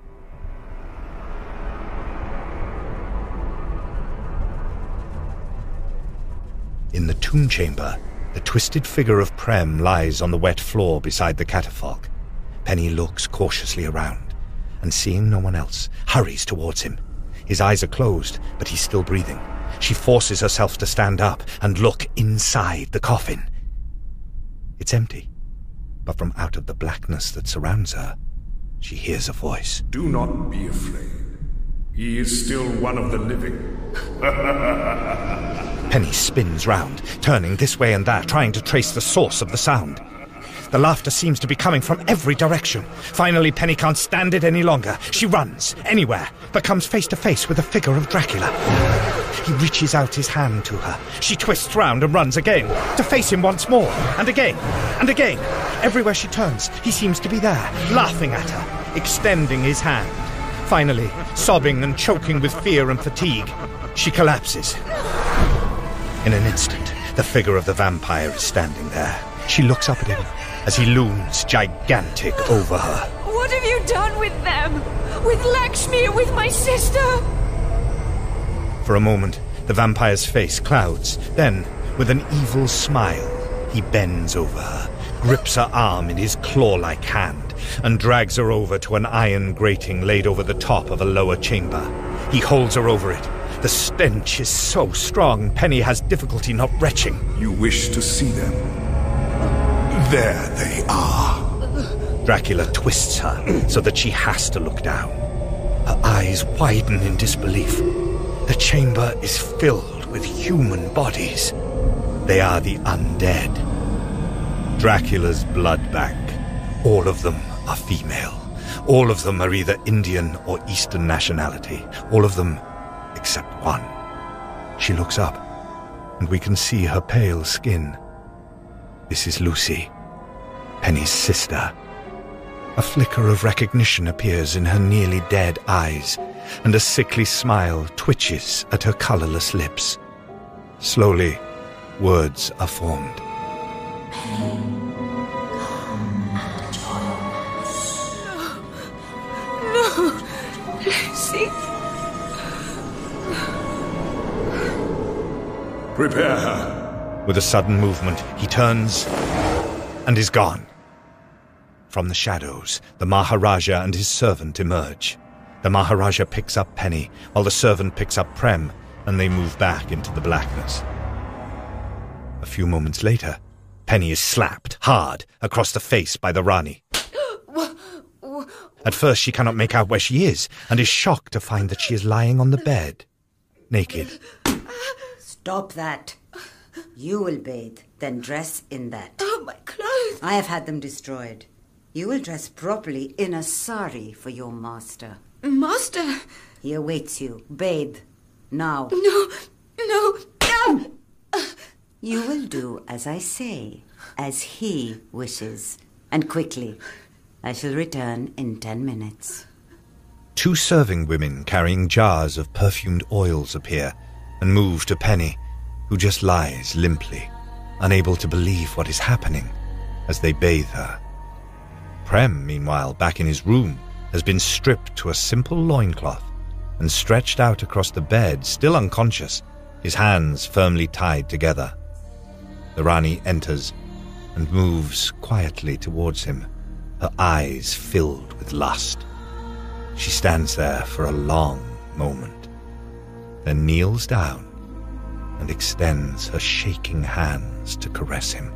In the tomb chamber, the twisted figure of Prem lies on the wet floor beside the catafalque. Penny looks cautiously around, and seeing no one else, hurries towards him. His eyes are closed, but he's still breathing. She forces herself to stand up and look inside the coffin. It's empty, but from out of the blackness that surrounds her, she hears a voice. Do not be afraid. He is still one of the living. Penny spins round, turning this way and that, trying to trace the source of the sound. The laughter seems to be coming from every direction. Finally, Penny can't stand it any longer. She runs, anywhere, but comes face to face with the figure of Dracula. He reaches out his hand to her. She twists round and runs again, to face him once more, and again, and again. Everywhere she turns, he seems to be there, laughing at her, extending his hand. Finally, sobbing and choking with fear and fatigue, she collapses. In an instant, the figure of the vampire is standing there. She looks up at him as he looms gigantic over her. What have you done with them? With Lakshmi and with my sister? For a moment, the vampire's face clouds. Then, with an evil smile, he bends over her, grips her arm in his claw-like hand, and drags her over to an iron grating laid over the top of a lower chamber. He holds her over it. The stench is so strong, Penny has difficulty not retching. You wish to see them? There they are. Dracula twists her so that she has to look down. Her eyes widen in disbelief. The chamber is filled with human bodies. They are the undead. Dracula's blood bank. All of them are female. All of them are either Indian or Eastern nationality. All of them except one. She looks up, and we can see her pale skin. This is Lucy, Penny's sister. A flicker of recognition appears in her nearly dead eyes, and a sickly smile twitches at her colorless lips. Slowly, words are formed. No, Lucy. Prepare her. With a sudden movement, he turns and is gone. From the shadows, the Maharaja and his servant emerge. The Maharaja picks up Penny, while the servant picks up Prem, and they move back into the blackness. A few moments later, Penny is slapped hard across the face by the Rani. At first, she cannot make out where she is, and is shocked to find that she is lying on the bed, naked. Stop that. You will bathe, then dress in that. Oh, my clothes! I have had them destroyed. You will dress properly in a sari for your master. Master! He awaits you. Bathe. Now. No, no, no! You will do as I say, as he wishes. And quickly. I shall return in ten minutes. Two serving women carrying jars of perfumed oils appear and move to Penny, who just lies limply, unable to believe what is happening as they bathe her. Prem, meanwhile, back in his room, has been stripped to a simple loincloth and stretched out across the bed, still unconscious, his hands firmly tied together. The Rani enters and moves quietly towards him, her eyes filled with lust. She stands there for a long moment, then kneels down and extends her shaking hands to caress him,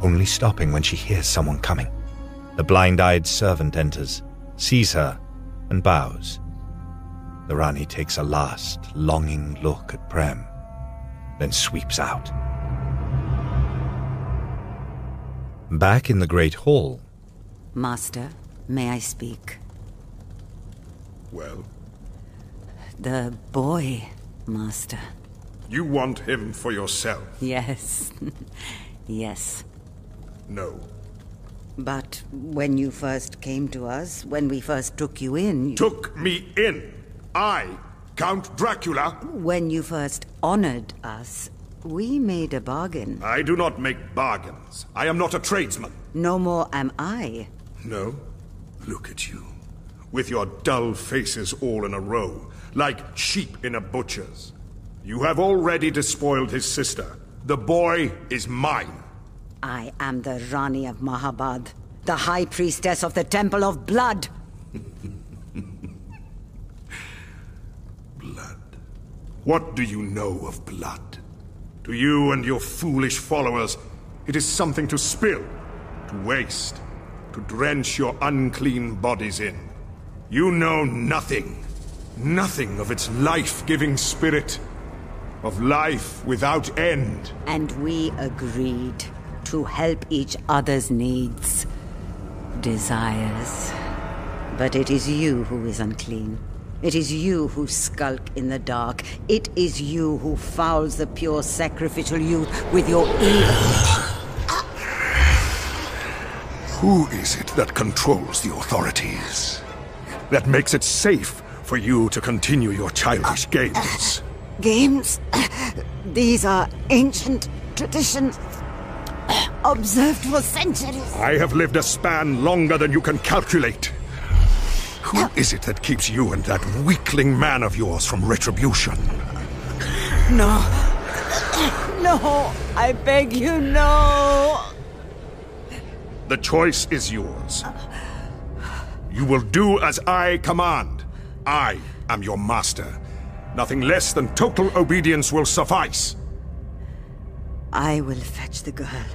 only stopping when she hears someone coming. The blind eyed servant enters, sees her, and bows. The Rani takes a last, longing look at Prem, then sweeps out. Back in the Great Hall. Master, may I speak? Well, The boy, Master. you want him for yourself? Yes. yes. No. But when you first came to us, when we first took you in. you- Took me in. I, Count Dracula. When you first honored us, we made a bargain. I do not make bargains. I am not a tradesman. No more am I. No? Look at you. With your dull faces all in a row, like sheep in a butcher's. You have already despoiled his sister. The boy is mine. I am the Rani of Mahabad, the High Priestess of the Temple of Blood. Blood. What do you know of blood? To you and your foolish followers, it is something to spill, to waste, to drench your unclean bodies in. You know nothing. Nothing of its life-giving spirit. Of life without end. And we agreed to help each other's needs, desires. But it is you who is unclean. It is you who skulk in the dark. It is you who fouls the pure sacrificial youth with your evil. Who is it that controls the authorities? That makes it safe for you to continue your childish games? Games? These are ancient traditions observed for centuries. I have lived a span longer than you can calculate. Who is it that keeps you and that weakling man of yours from retribution? No. No, I beg you, no. The choice is yours. You will do as I command. I am your master. Nothing less than total obedience will suffice. I will fetch the girl.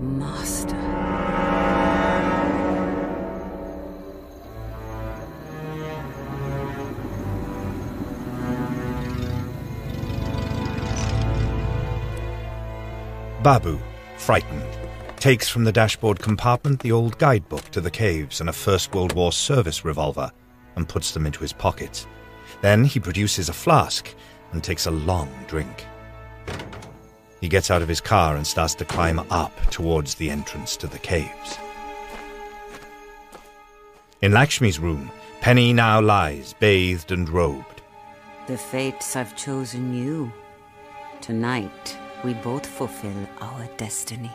Master. Babu, frightened, takes from the dashboard compartment the old guidebook to the caves and a First World War service revolver and puts them into his pockets. Then he produces a flask and takes a long drink. He gets out of his car and starts to climb up towards the entrance to the caves. In Lakshmi's room, Penny now lies, bathed and robed. The fates have chosen you. Tonight, we both fulfill our destiny.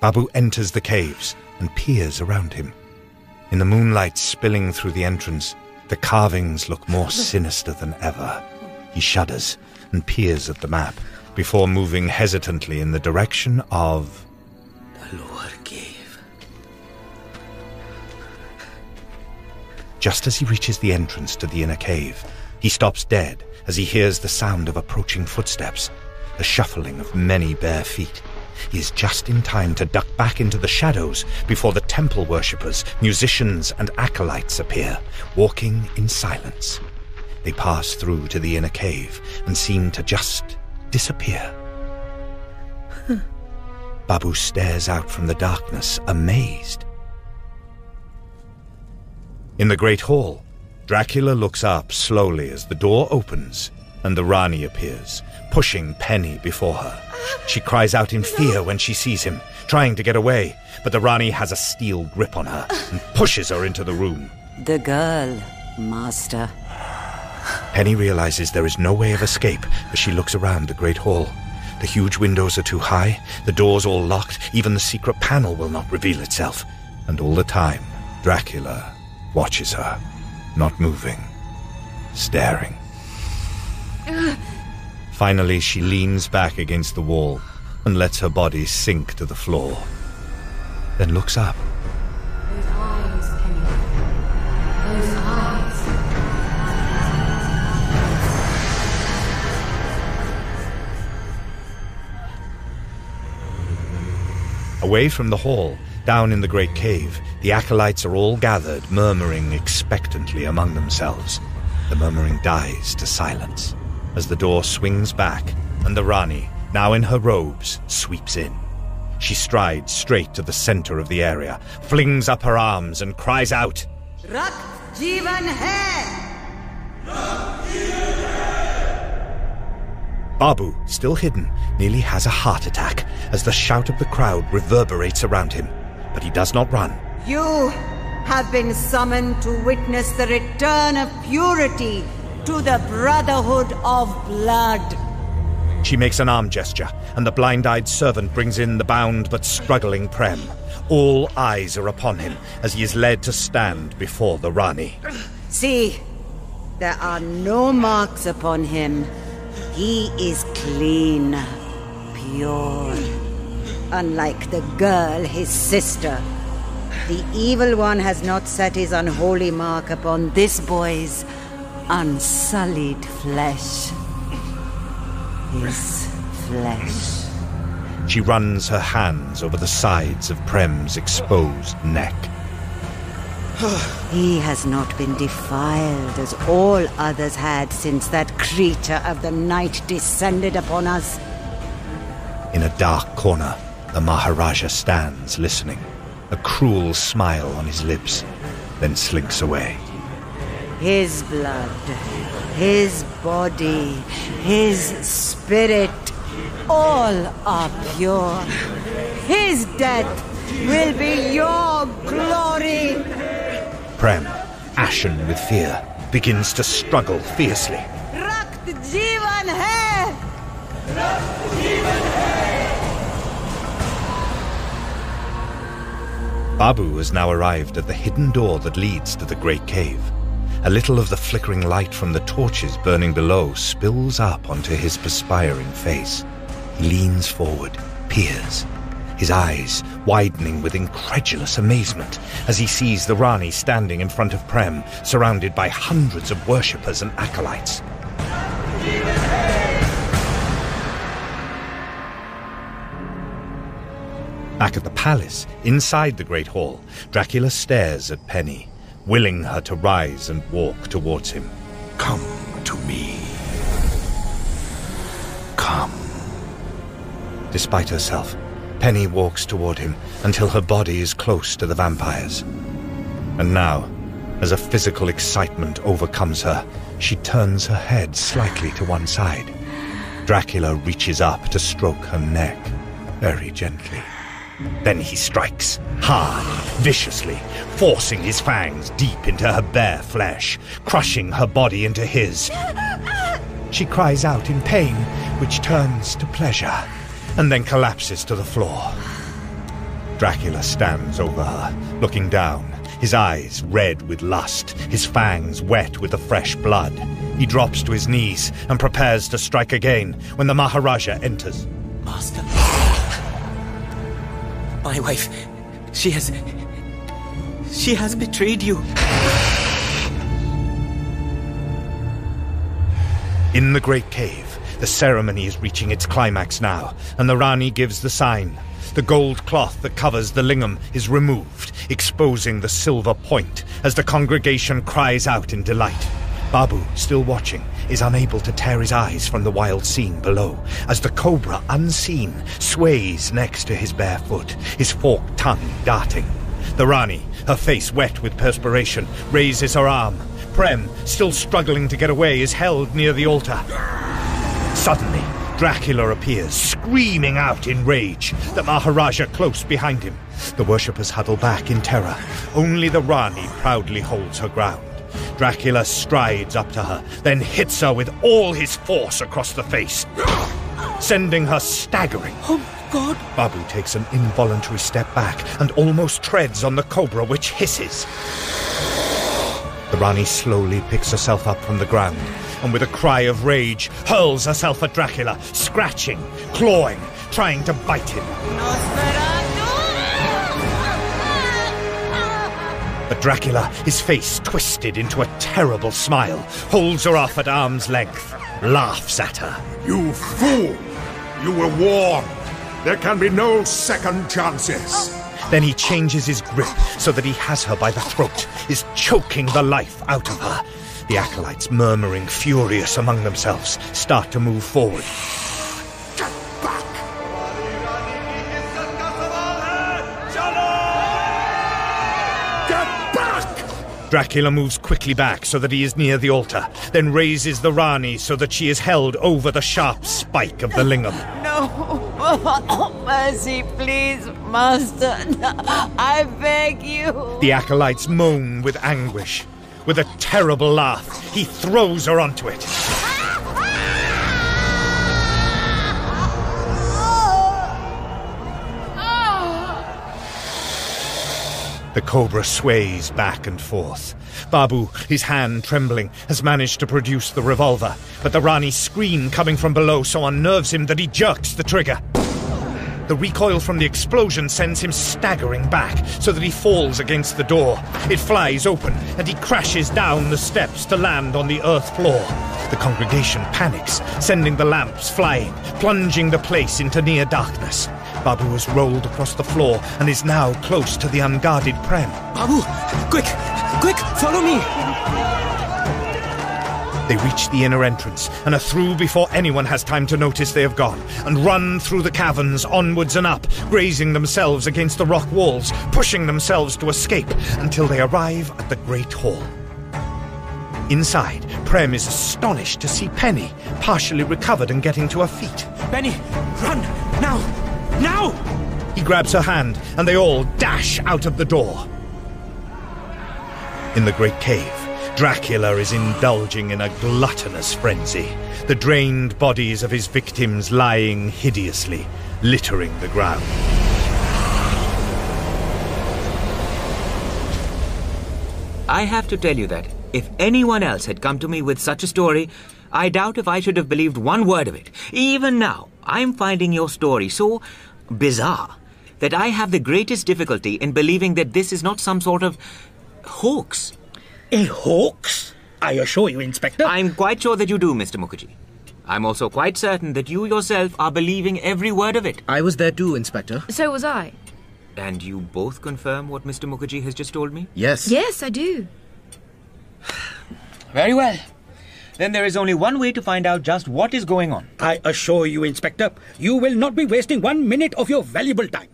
Babu enters the caves and peers around him. In the moonlight spilling through the entrance, the carvings look more sinister than ever. He shudders and peers at the map before moving hesitantly in the direction of The lower cave. Just as he reaches the entrance to the inner cave, he stops dead as he hears the sound of approaching footsteps, the shuffling of many bare feet. He is just in time to duck back into the shadows before the temple worshippers, musicians, and acolytes appear, walking in silence. They pass through to the inner cave and seem to just disappear. Babu stares out from the darkness, amazed. In the great hall, Dracula looks up slowly as the door opens and the Rani appears, pushing Penny before her. She cries out in fear when she sees him, trying to get away, but the Rani has a steel grip on her and pushes her into the room. The girl, Master. Penny realizes there is no way of escape as she looks around the great hall. The huge windows are too high, the doors all locked, even the secret panel will not reveal itself. And all the time, Dracula watches her, not moving, staring. Finally, she leans back against the wall and lets her body sink to the floor. Then looks up. Away from the hall, down in the great cave, the acolytes are all gathered, murmuring expectantly among themselves. The murmuring dies to silence as the door swings back and the Rani, now in her robes, sweeps in. She strides straight to the center of the area, flings up her arms, and cries out, Rakt Jivan Hai! Babu, still hidden, nearly has a heart attack as the shout of the crowd reverberates around him. But he does not run. You have been summoned to witness the return of purity to the Brotherhood of Blood. She makes an arm gesture, and the blind eyed servant brings in the bound but struggling Prem. All eyes are upon him as he is led to stand before the Rani. See, there are no marks upon him. He is clean, pure. Unlike the girl, his sister. The evil one has not set his unholy mark upon this boy's unsullied flesh. His flesh. She runs her hands over the sides of Prem's exposed neck. He has not been defiled as all others had since that creature of the night descended upon us. In a dark corner, the Maharaja stands listening, a cruel smile on his lips, then slinks away. His blood, his body, his spirit, all are pure. His death will be your glory. Prem, ashen with fear, begins to struggle fiercely. Rakt Jivan Hai! Babu has now arrived at the hidden door that leads to the great cave. A little of the flickering light from the torches burning below spills up onto his perspiring face. He leans forward, peers, his eyes widening with incredulous amazement as he sees the Rani standing in front of Prem, surrounded by hundreds of worshippers and acolytes. Back at the palace, inside the Great Hall, Dracula stares at Penny, willing her to rise and walk towards him. Come to me. Come. Despite herself, Penny walks toward him until her body is close to the vampires. And now, as a physical excitement overcomes her, she turns her head slightly to one side. Dracula reaches up to stroke her neck, very gently. Then he strikes, hard, viciously, forcing his fangs deep into her bare flesh, crushing her body into his. She cries out in pain, which turns to pleasure, and then collapses to the floor. Dracula stands over her, looking down, his eyes red with lust, his fangs wet with the fresh blood. He drops to his knees and prepares to strike again when the Maharaja enters. Master. My wife, she has. She has betrayed you. In the great cave, the ceremony is reaching its climax now, and the Rani gives the sign. The gold cloth that covers the lingam is removed, exposing the silver point as the congregation cries out in delight. Babu, still watching, is unable to tear his eyes from the wild scene below as the cobra, unseen, sways next to his bare foot, his forked tongue darting. The Rani, her face wet with perspiration, raises her arm. Prem, still struggling to get away, is held near the altar. Suddenly, Dracula appears, screaming out in rage, the Maharaja close behind him. The worshippers huddle back in terror. Only the Rani proudly holds her ground. Dracula strides up to her, then hits her with all his force across the face, sending her staggering. Oh, God! Babu takes an involuntary step back and almost treads on the cobra, which hisses. The Rani slowly picks herself up from the ground and with a cry of rage hurls herself at Dracula, scratching, clawing, trying to bite him. But Dracula, his face twisted into a terrible smile, holds her off at arm's length, laughs at her. You fool! You were warned. There can be no second chances. Then he changes his grip so that he has her by the throat, is choking the life out of her. The acolytes, murmuring furious among themselves, start to move forward. Get back! Get back! Dracula moves quickly back so that he is near the altar, then raises the Rani so that she is held over the sharp spike of the lingam. No! Oh, mercy, please, Master. I beg you. The acolytes moan with anguish. With a terrible laugh, he throws her onto it. The cobra sways back and forth. Babu, his hand trembling, has managed to produce the revolver, but the Rani's scream coming from below so unnerves him that he jerks the trigger. The recoil from the explosion sends him staggering back so that he falls against the door. It flies open and he crashes down the steps to land on the earth floor. The congregation panics, sending the lamps flying, plunging the place into near darkness. Babu has rolled across the floor and is now close to the unguarded Prem. Babu! Quick! Quick! Follow me! They reach the inner entrance and are through before anyone has time to notice they have gone, and run through the caverns onwards and up, grazing themselves against the rock walls, pushing themselves to escape until they arrive at the Great Hall. Inside, Prem is astonished to see Penny, partially recovered and getting to her feet. Penny, run! Now! Now! He grabs her hand, and they all dash out of the door. In the great cave, Dracula is indulging in a gluttonous frenzy, the drained bodies of his victims lying hideously, littering the ground. I have to tell you that if anyone else had come to me with such a story, I doubt if I should have believed one word of it. Even now, I'm finding your story so bizarre that I have the greatest difficulty in believing that this is not some sort of hoax. A hoax? I assure you, Inspector. I'm quite sure that you do, Mr. Mukherjee. I'm also quite certain that you yourself are believing every word of it. I was there too, Inspector. So was I. And you both confirm what Mr. Mukherjee has just told me? Yes. Yes, I do. Very well. Then there is only one way to find out just what is going on. I assure you, Inspector, you will not be wasting one minute of your valuable time.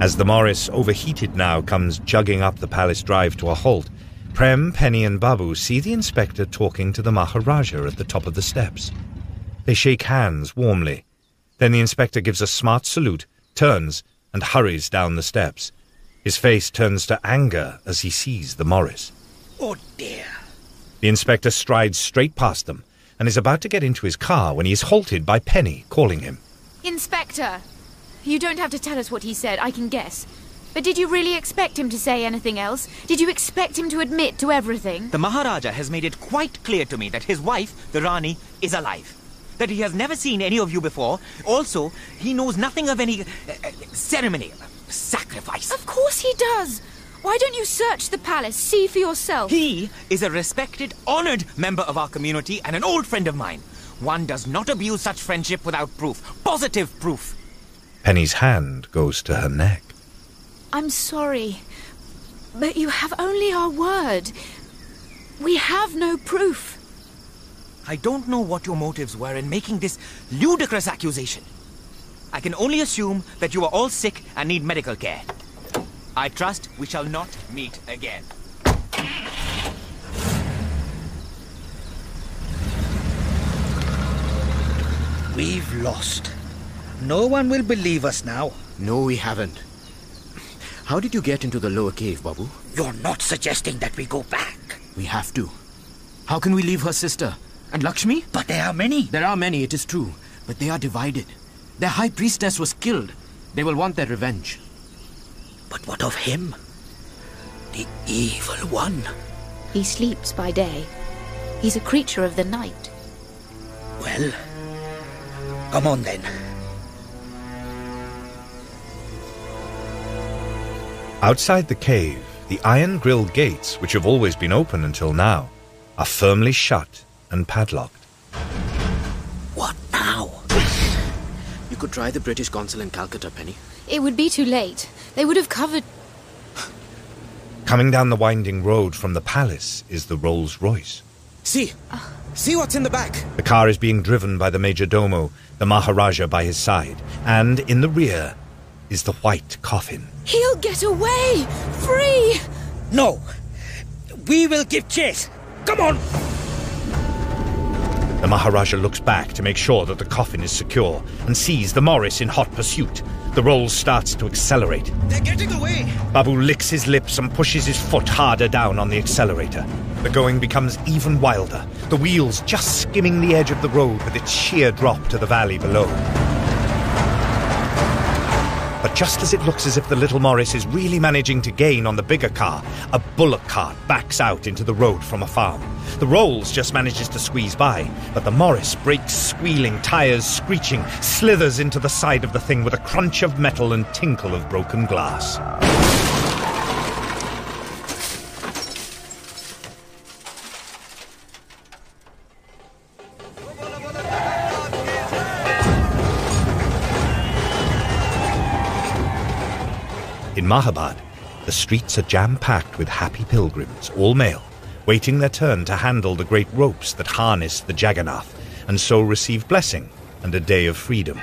As the Morris, overheated now, comes jugging up the palace drive to a halt, Prem, Penny, and Babu see the inspector talking to the Maharaja at the top of the steps. They shake hands warmly. Then the inspector gives a smart salute, turns, and hurries down the steps. His face turns to anger as he sees the Morris. Oh dear. The inspector strides straight past them and is about to get into his car when he is halted by Penny calling him. Inspector! You don't have to tell us what he said, I can guess. But did you really expect him to say anything else? Did you expect him to admit to everything? The Maharaja has made it quite clear to me that his wife, the Rani, is alive. That he has never seen any of you before. Also, he knows nothing of any uh, uh, ceremony, sacrifice. Of course he does! Why don't you search the palace, see for yourself? He is a respected, honored member of our community and an old friend of mine. One does not abuse such friendship without proof. Positive proof. Penny's hand goes to her neck. I'm sorry, but you have only our word. We have no proof. I don't know what your motives were in making this ludicrous accusation. I can only assume that you are all sick and need medical care. I trust we shall not meet again. We've lost. No one will believe us now. No, we haven't. How did you get into the lower cave, Babu? You're not suggesting that we go back. We have to. How can we leave her sister? And Lakshmi? But there are many. There are many, it is true. But they are divided. Their high priestess was killed. They will want their revenge. But what of him? The evil one. He sleeps by day. He's a creature of the night. Well, come on then. Outside the cave, the iron grilled gates, which have always been open until now, are firmly shut and padlocked. What now? You could try the British consul in Calcutta, Penny. It would be too late. They would have covered. Coming down the winding road from the palace is the Rolls Royce. See! See what's in the back! The car is being driven by the Major Domo, the Maharaja by his side, and in the rear is the white coffin. He'll get away! Free! No! We will give chase! Come on! The Maharaja looks back to make sure that the coffin is secure and sees the Morris in hot pursuit. The roll starts to accelerate. They're getting away! Babu licks his lips and pushes his foot harder down on the accelerator. The going becomes even wilder, the wheels just skimming the edge of the road with its sheer drop to the valley below. Just as it looks as if the little Morris is really managing to gain on the bigger car, a bullock cart backs out into the road from a farm. The Rolls just manages to squeeze by, but the Morris brakes squealing, tires screeching, slithers into the side of the thing with a crunch of metal and tinkle of broken glass. Mahabad, the streets are jam packed with happy pilgrims, all male, waiting their turn to handle the great ropes that harness the Jagannath and so receive blessing and a day of freedom.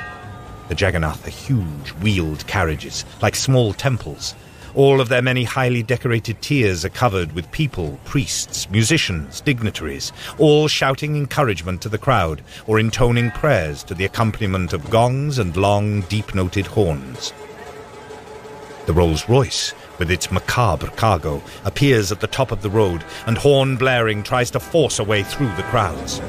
The Jagannath are huge wheeled carriages, like small temples. All of their many highly decorated tiers are covered with people, priests, musicians, dignitaries, all shouting encouragement to the crowd or intoning prayers to the accompaniment of gongs and long, deep noted horns. The Rolls Royce, with its macabre cargo, appears at the top of the road, and horn blaring tries to force a way through the crowds.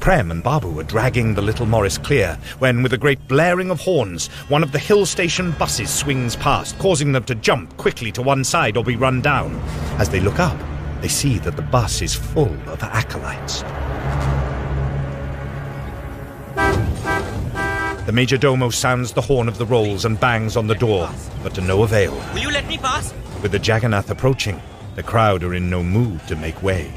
Prem and Babu are dragging the little Morris clear when, with a great blaring of horns, one of the hill station buses swings past, causing them to jump quickly to one side or be run down. As they look up, they see that the bus is full of acolytes. The Major Domo sounds the horn of the rolls and bangs on the door, but to no avail. Will you let me pass? With the Jagannath approaching, the crowd are in no mood to make way.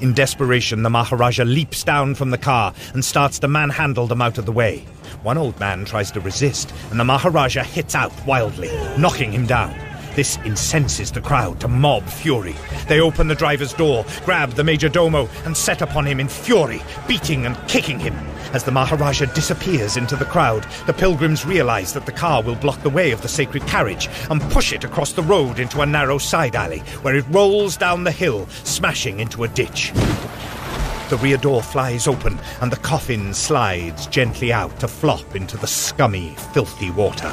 In desperation, the Maharaja leaps down from the car and starts to manhandle them out of the way. One old man tries to resist, and the Maharaja hits out wildly, knocking him down. This incenses the crowd to mob fury. They open the driver's door, grab the Major Domo, and set upon him in fury, beating and kicking him. As the Maharaja disappears into the crowd, the pilgrims realize that the car will block the way of the sacred carriage and push it across the road into a narrow side alley, where it rolls down the hill, smashing into a ditch. The rear door flies open, and the coffin slides gently out to flop into the scummy, filthy water.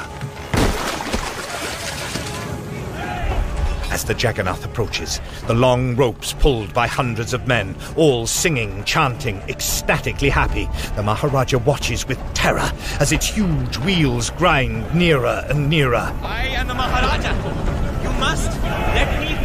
As the Jagannath approaches, the long ropes pulled by hundreds of men, all singing, chanting, ecstatically happy, the Maharaja watches with terror as its huge wheels grind nearer and nearer. I am the Maharaja. You must let me.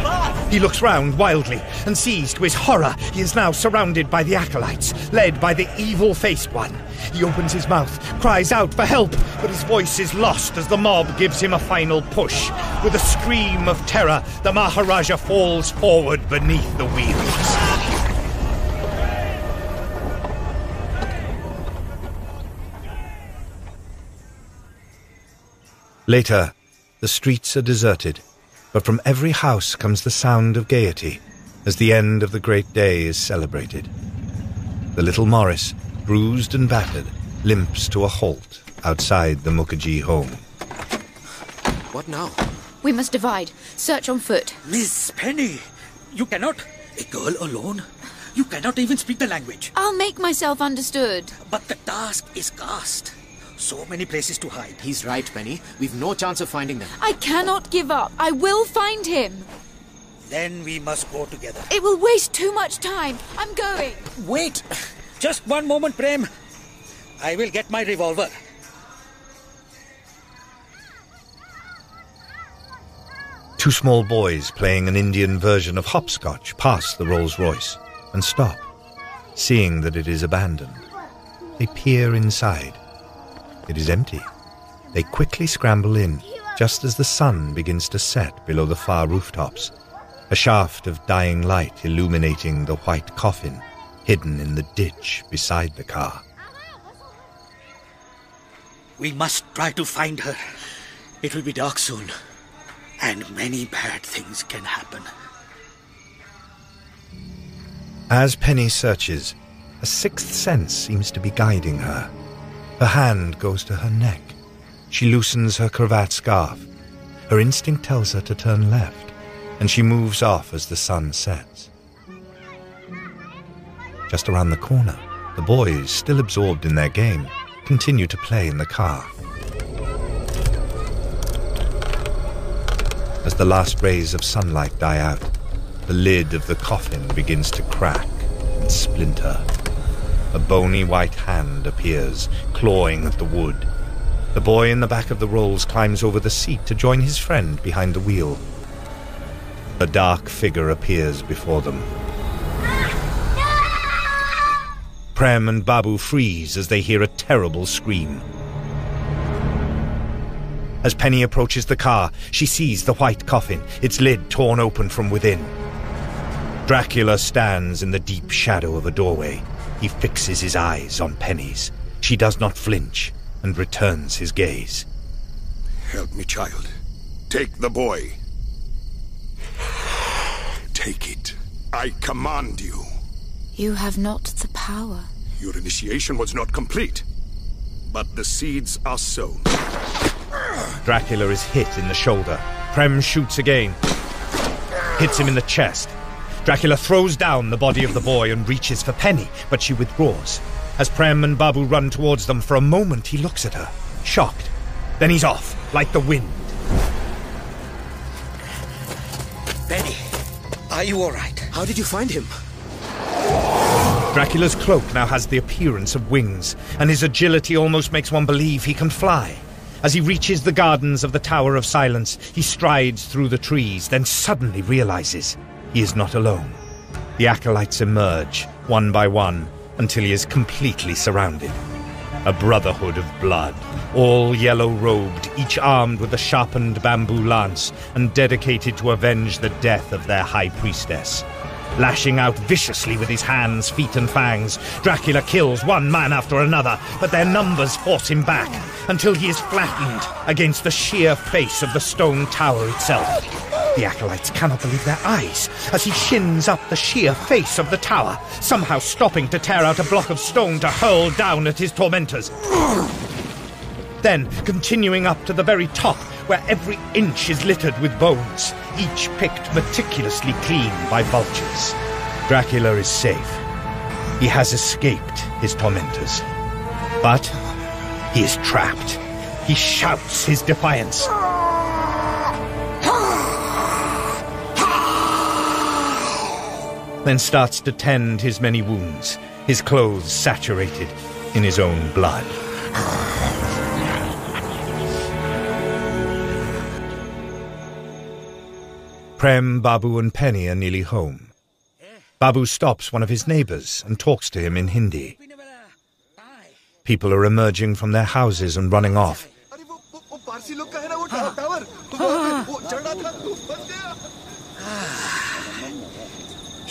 He looks round wildly and sees to his horror he is now surrounded by the acolytes, led by the evil faced one. He opens his mouth, cries out for help, but his voice is lost as the mob gives him a final push. With a scream of terror, the Maharaja falls forward beneath the wheels. Later, the streets are deserted, but from every house comes the sound of gaiety as the end of the great day is celebrated. The little Morris, bruised and battered, limps to a halt outside the Mukherjee home. What now? We must divide. Search on foot. Miss Penny, you cannot. A girl alone? You cannot even speak the language. I'll make myself understood. But the task is cast. So many places to hide. He's right, Penny. We've no chance of finding them. I cannot give up. I will find him. Then we must go together. It will waste too much time. I'm going. Wait! Just one moment, Prem. I will get my revolver. Two small boys playing an Indian version of hopscotch pass the Rolls Royce and stop, seeing that it is abandoned. They peer inside. It is empty. They quickly scramble in, just as the sun begins to set below the far rooftops, a shaft of dying light illuminating the white coffin hidden in the ditch beside the car. We must try to find her. It will be dark soon, and many bad things can happen. As Penny searches, a sixth sense seems to be guiding her. Her hand goes to her neck. She loosens her cravat scarf. Her instinct tells her to turn left, and she moves off as the sun sets. Just around the corner, the boys, still absorbed in their game, continue to play in the car. As the last rays of sunlight die out, the lid of the coffin begins to crack and splinter. A bony white hand appears, clawing at the wood. The boy in the back of the rolls climbs over the seat to join his friend behind the wheel. A dark figure appears before them. Prem and Babu freeze as they hear a terrible scream. As Penny approaches the car, she sees the white coffin, its lid torn open from within. Dracula stands in the deep shadow of a doorway. He fixes his eyes on Penny's. She does not flinch and returns his gaze. Help me, child. Take the boy. Take it. I command you. You have not the power. Your initiation was not complete, but the seeds are sown. Dracula is hit in the shoulder. Prem shoots again, hits him in the chest. Dracula throws down the body of the boy and reaches for Penny, but she withdraws. As Prem and Babu run towards them, for a moment he looks at her, shocked. Then he's off, like the wind. Penny, are you all right? How did you find him? Dracula's cloak now has the appearance of wings, and his agility almost makes one believe he can fly. As he reaches the gardens of the Tower of Silence, he strides through the trees, then suddenly realizes he is not alone. The acolytes emerge, one by one, until he is completely surrounded. A brotherhood of blood, all yellow robed, each armed with a sharpened bamboo lance, and dedicated to avenge the death of their high priestess. Lashing out viciously with his hands, feet, and fangs, Dracula kills one man after another, but their numbers force him back until he is flattened against the sheer face of the stone tower itself. The acolytes cannot believe their eyes as he shins up the sheer face of the tower, somehow stopping to tear out a block of stone to hurl down at his tormentors. Then, continuing up to the very top, where every inch is littered with bones, each picked meticulously clean by vultures. Dracula is safe. He has escaped his tormentors. But he is trapped. He shouts his defiance. Then starts to tend his many wounds, his clothes saturated in his own blood. Prem, Babu, and Penny are nearly home. Babu stops one of his neighbors and talks to him in Hindi. People are emerging from their houses and running off. Ah.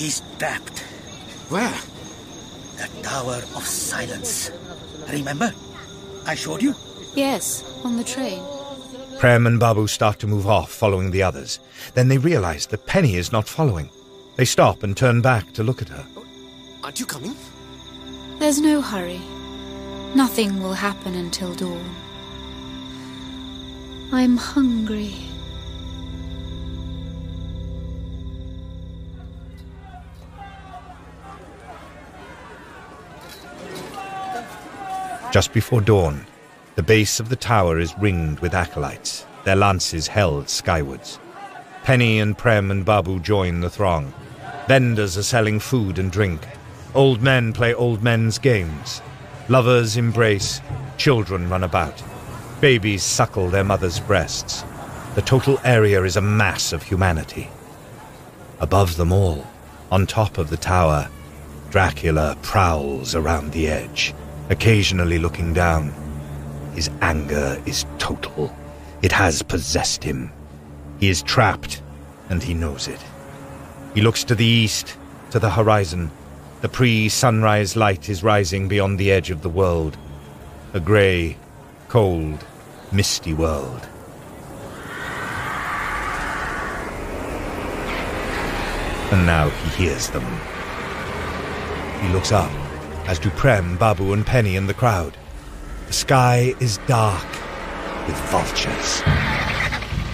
He's trapped. Where? The Tower of Silence. Remember? I showed you? Yes, on the train. Prem and Babu start to move off, following the others. Then they realize that Penny is not following. They stop and turn back to look at her. Aren't you coming? There's no hurry. Nothing will happen until dawn. I'm hungry. Just before dawn, the base of the tower is ringed with acolytes, their lances held skywards. Penny and Prem and Babu join the throng. Vendors are selling food and drink. Old men play old men's games. Lovers embrace. Children run about. Babies suckle their mothers' breasts. The total area is a mass of humanity. Above them all, on top of the tower, Dracula prowls around the edge, occasionally looking down. His anger is total. It has possessed him. He is trapped, and he knows it. He looks to the east, to the horizon. The pre sunrise light is rising beyond the edge of the world. A grey, cold, misty world. And now he hears them. He looks up, as do Prem, Babu, and Penny in the crowd. The sky is dark with vultures.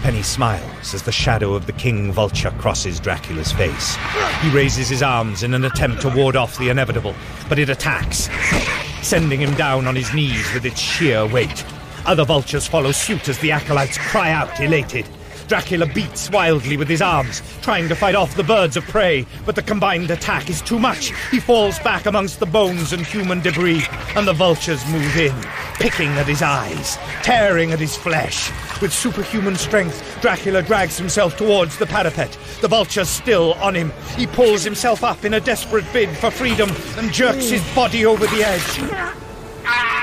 Penny smiles as the shadow of the king vulture crosses Dracula's face. He raises his arms in an attempt to ward off the inevitable, but it attacks, sending him down on his knees with its sheer weight. Other vultures follow suit as the acolytes cry out, elated. Dracula beats wildly with his arms, trying to fight off the birds of prey, but the combined attack is too much. He falls back amongst the bones and human debris, and the vultures move in, picking at his eyes, tearing at his flesh. With superhuman strength, Dracula drags himself towards the parapet. The vulture's still on him. He pulls himself up in a desperate bid for freedom and jerks his body over the edge.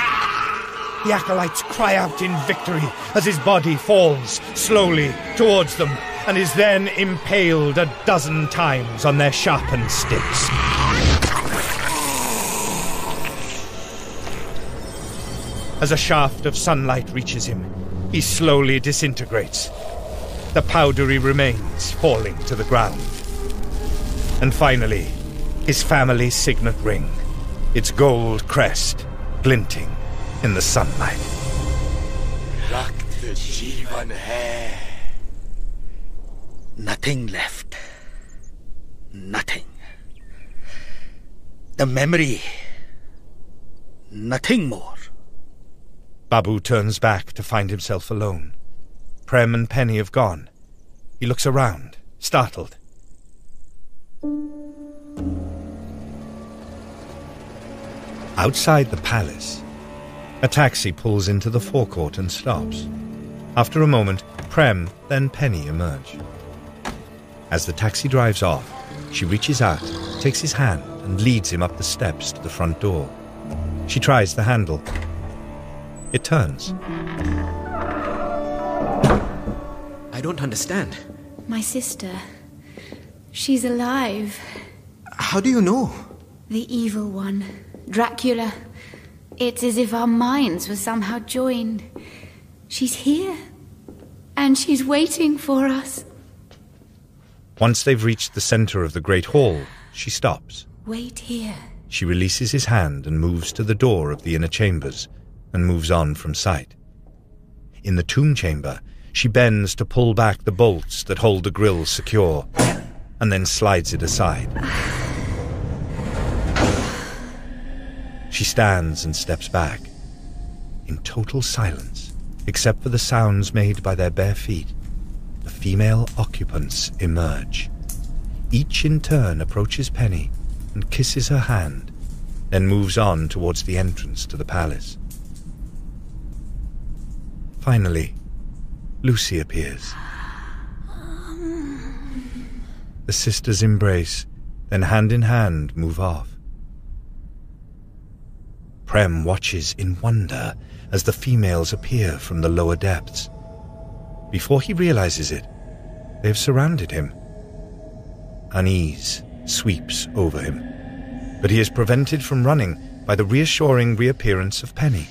The acolytes cry out in victory as his body falls slowly towards them and is then impaled a dozen times on their sharpened sticks. As a shaft of sunlight reaches him, he slowly disintegrates, the powdery remains falling to the ground. And finally, his family's signet ring, its gold crest glinting in the sunlight. Rakt Jivan hai. Nothing left. Nothing. The memory. Nothing more. Babu turns back to find himself alone. Prem and Penny have gone. He looks around, startled. Outside the palace, a taxi pulls into the forecourt and stops. After a moment, Prem, then Penny emerge. As the taxi drives off, she reaches out, takes his hand, and leads him up the steps to the front door. She tries the handle. It turns. I don't understand. My sister. She's alive. How do you know? The evil one. Dracula. It's as if our minds were somehow joined. She's here. And she's waiting for us. Once they've reached the center of the great hall, she stops. Wait here. She releases his hand and moves to the door of the inner chambers and moves on from sight. In the tomb chamber, she bends to pull back the bolts that hold the grill secure and then slides it aside. She stands and steps back, in total silence, except for the sounds made by their bare feet. The female occupants emerge. Each in turn approaches Penny and kisses her hand, then moves on towards the entrance to the palace. Finally, Lucy appears. The sisters embrace, then hand in hand move off. Prem watches in wonder as the females appear from the lower depths. Before he realizes it, they have surrounded him. Unease sweeps over him, but he is prevented from running by the reassuring reappearance of Penny.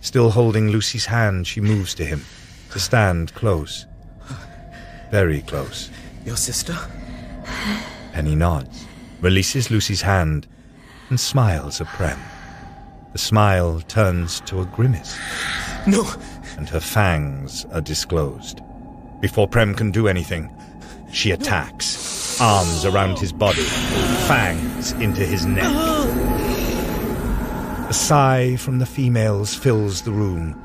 Still holding Lucy's hand, she moves to him to stand close. Very close. Your sister? Penny nods, releases Lucy's hand, and smiles at Prem. The smile turns to a grimace. No! And her fangs are disclosed. Before Prem can do anything, she attacks, arms around his body, fangs into his neck. A sigh from the females fills the room.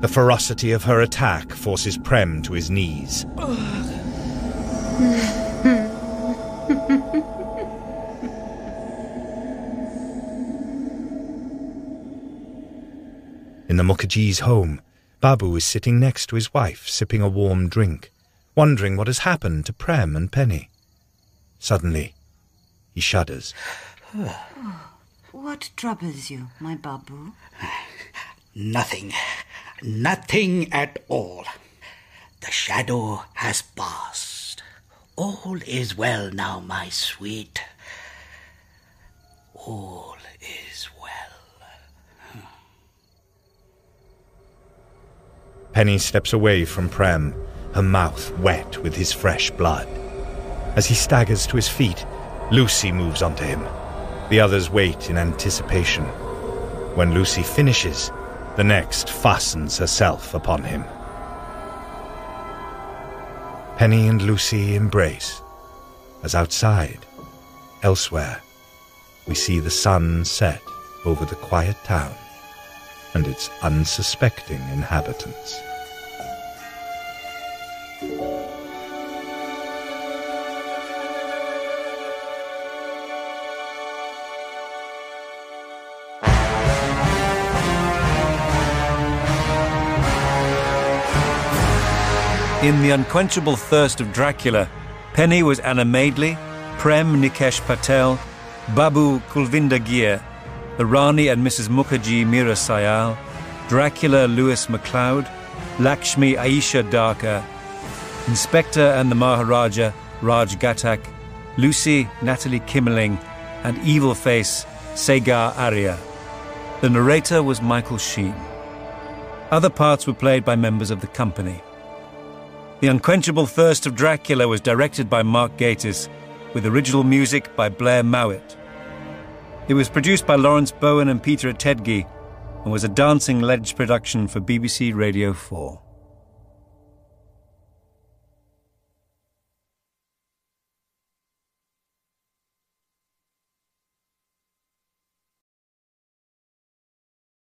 The ferocity of her attack forces Prem to his knees. In the Mukherjee's home, Babu is sitting next to his wife, sipping a warm drink, wondering what has happened to Prem and Penny. Suddenly, he shudders. What troubles you, my Babu? Nothing. Nothing at all. The shadow has passed. All is well now, my sweet. All is well. Penny steps away from Prem, her mouth wet with his fresh blood. As he staggers to his feet, Lucy moves onto him. The others wait in anticipation. When Lucy finishes, the next fastens herself upon him. Penny and Lucy embrace, as outside, elsewhere, we see the sun set over the quiet town and its unsuspecting inhabitants. In The Unquenchable Thirst of Dracula, Penny was Anna Madeley, Prem Nikesh Patel, Babu Kulvinder Ghir, the Rani and Mrs. Mukherjee Meera Syal, Dracula Lewis MacLeod, Lakshmi Ayesha Dharker, Inspector and the Maharaja Raj Ghatak, Lucy Natalie Kimmerling, and Evil Face Sagar Arya. The narrator was Michael Sheen. Other parts were played by members of the company. The Unquenchable Thirst of Dracula was directed by Mark Gatiss, with original music by Blair Mowat. It was produced by Laurence Bowen and Peter Tedgy, and was a Dancing Ledge production for BBC Radio 4.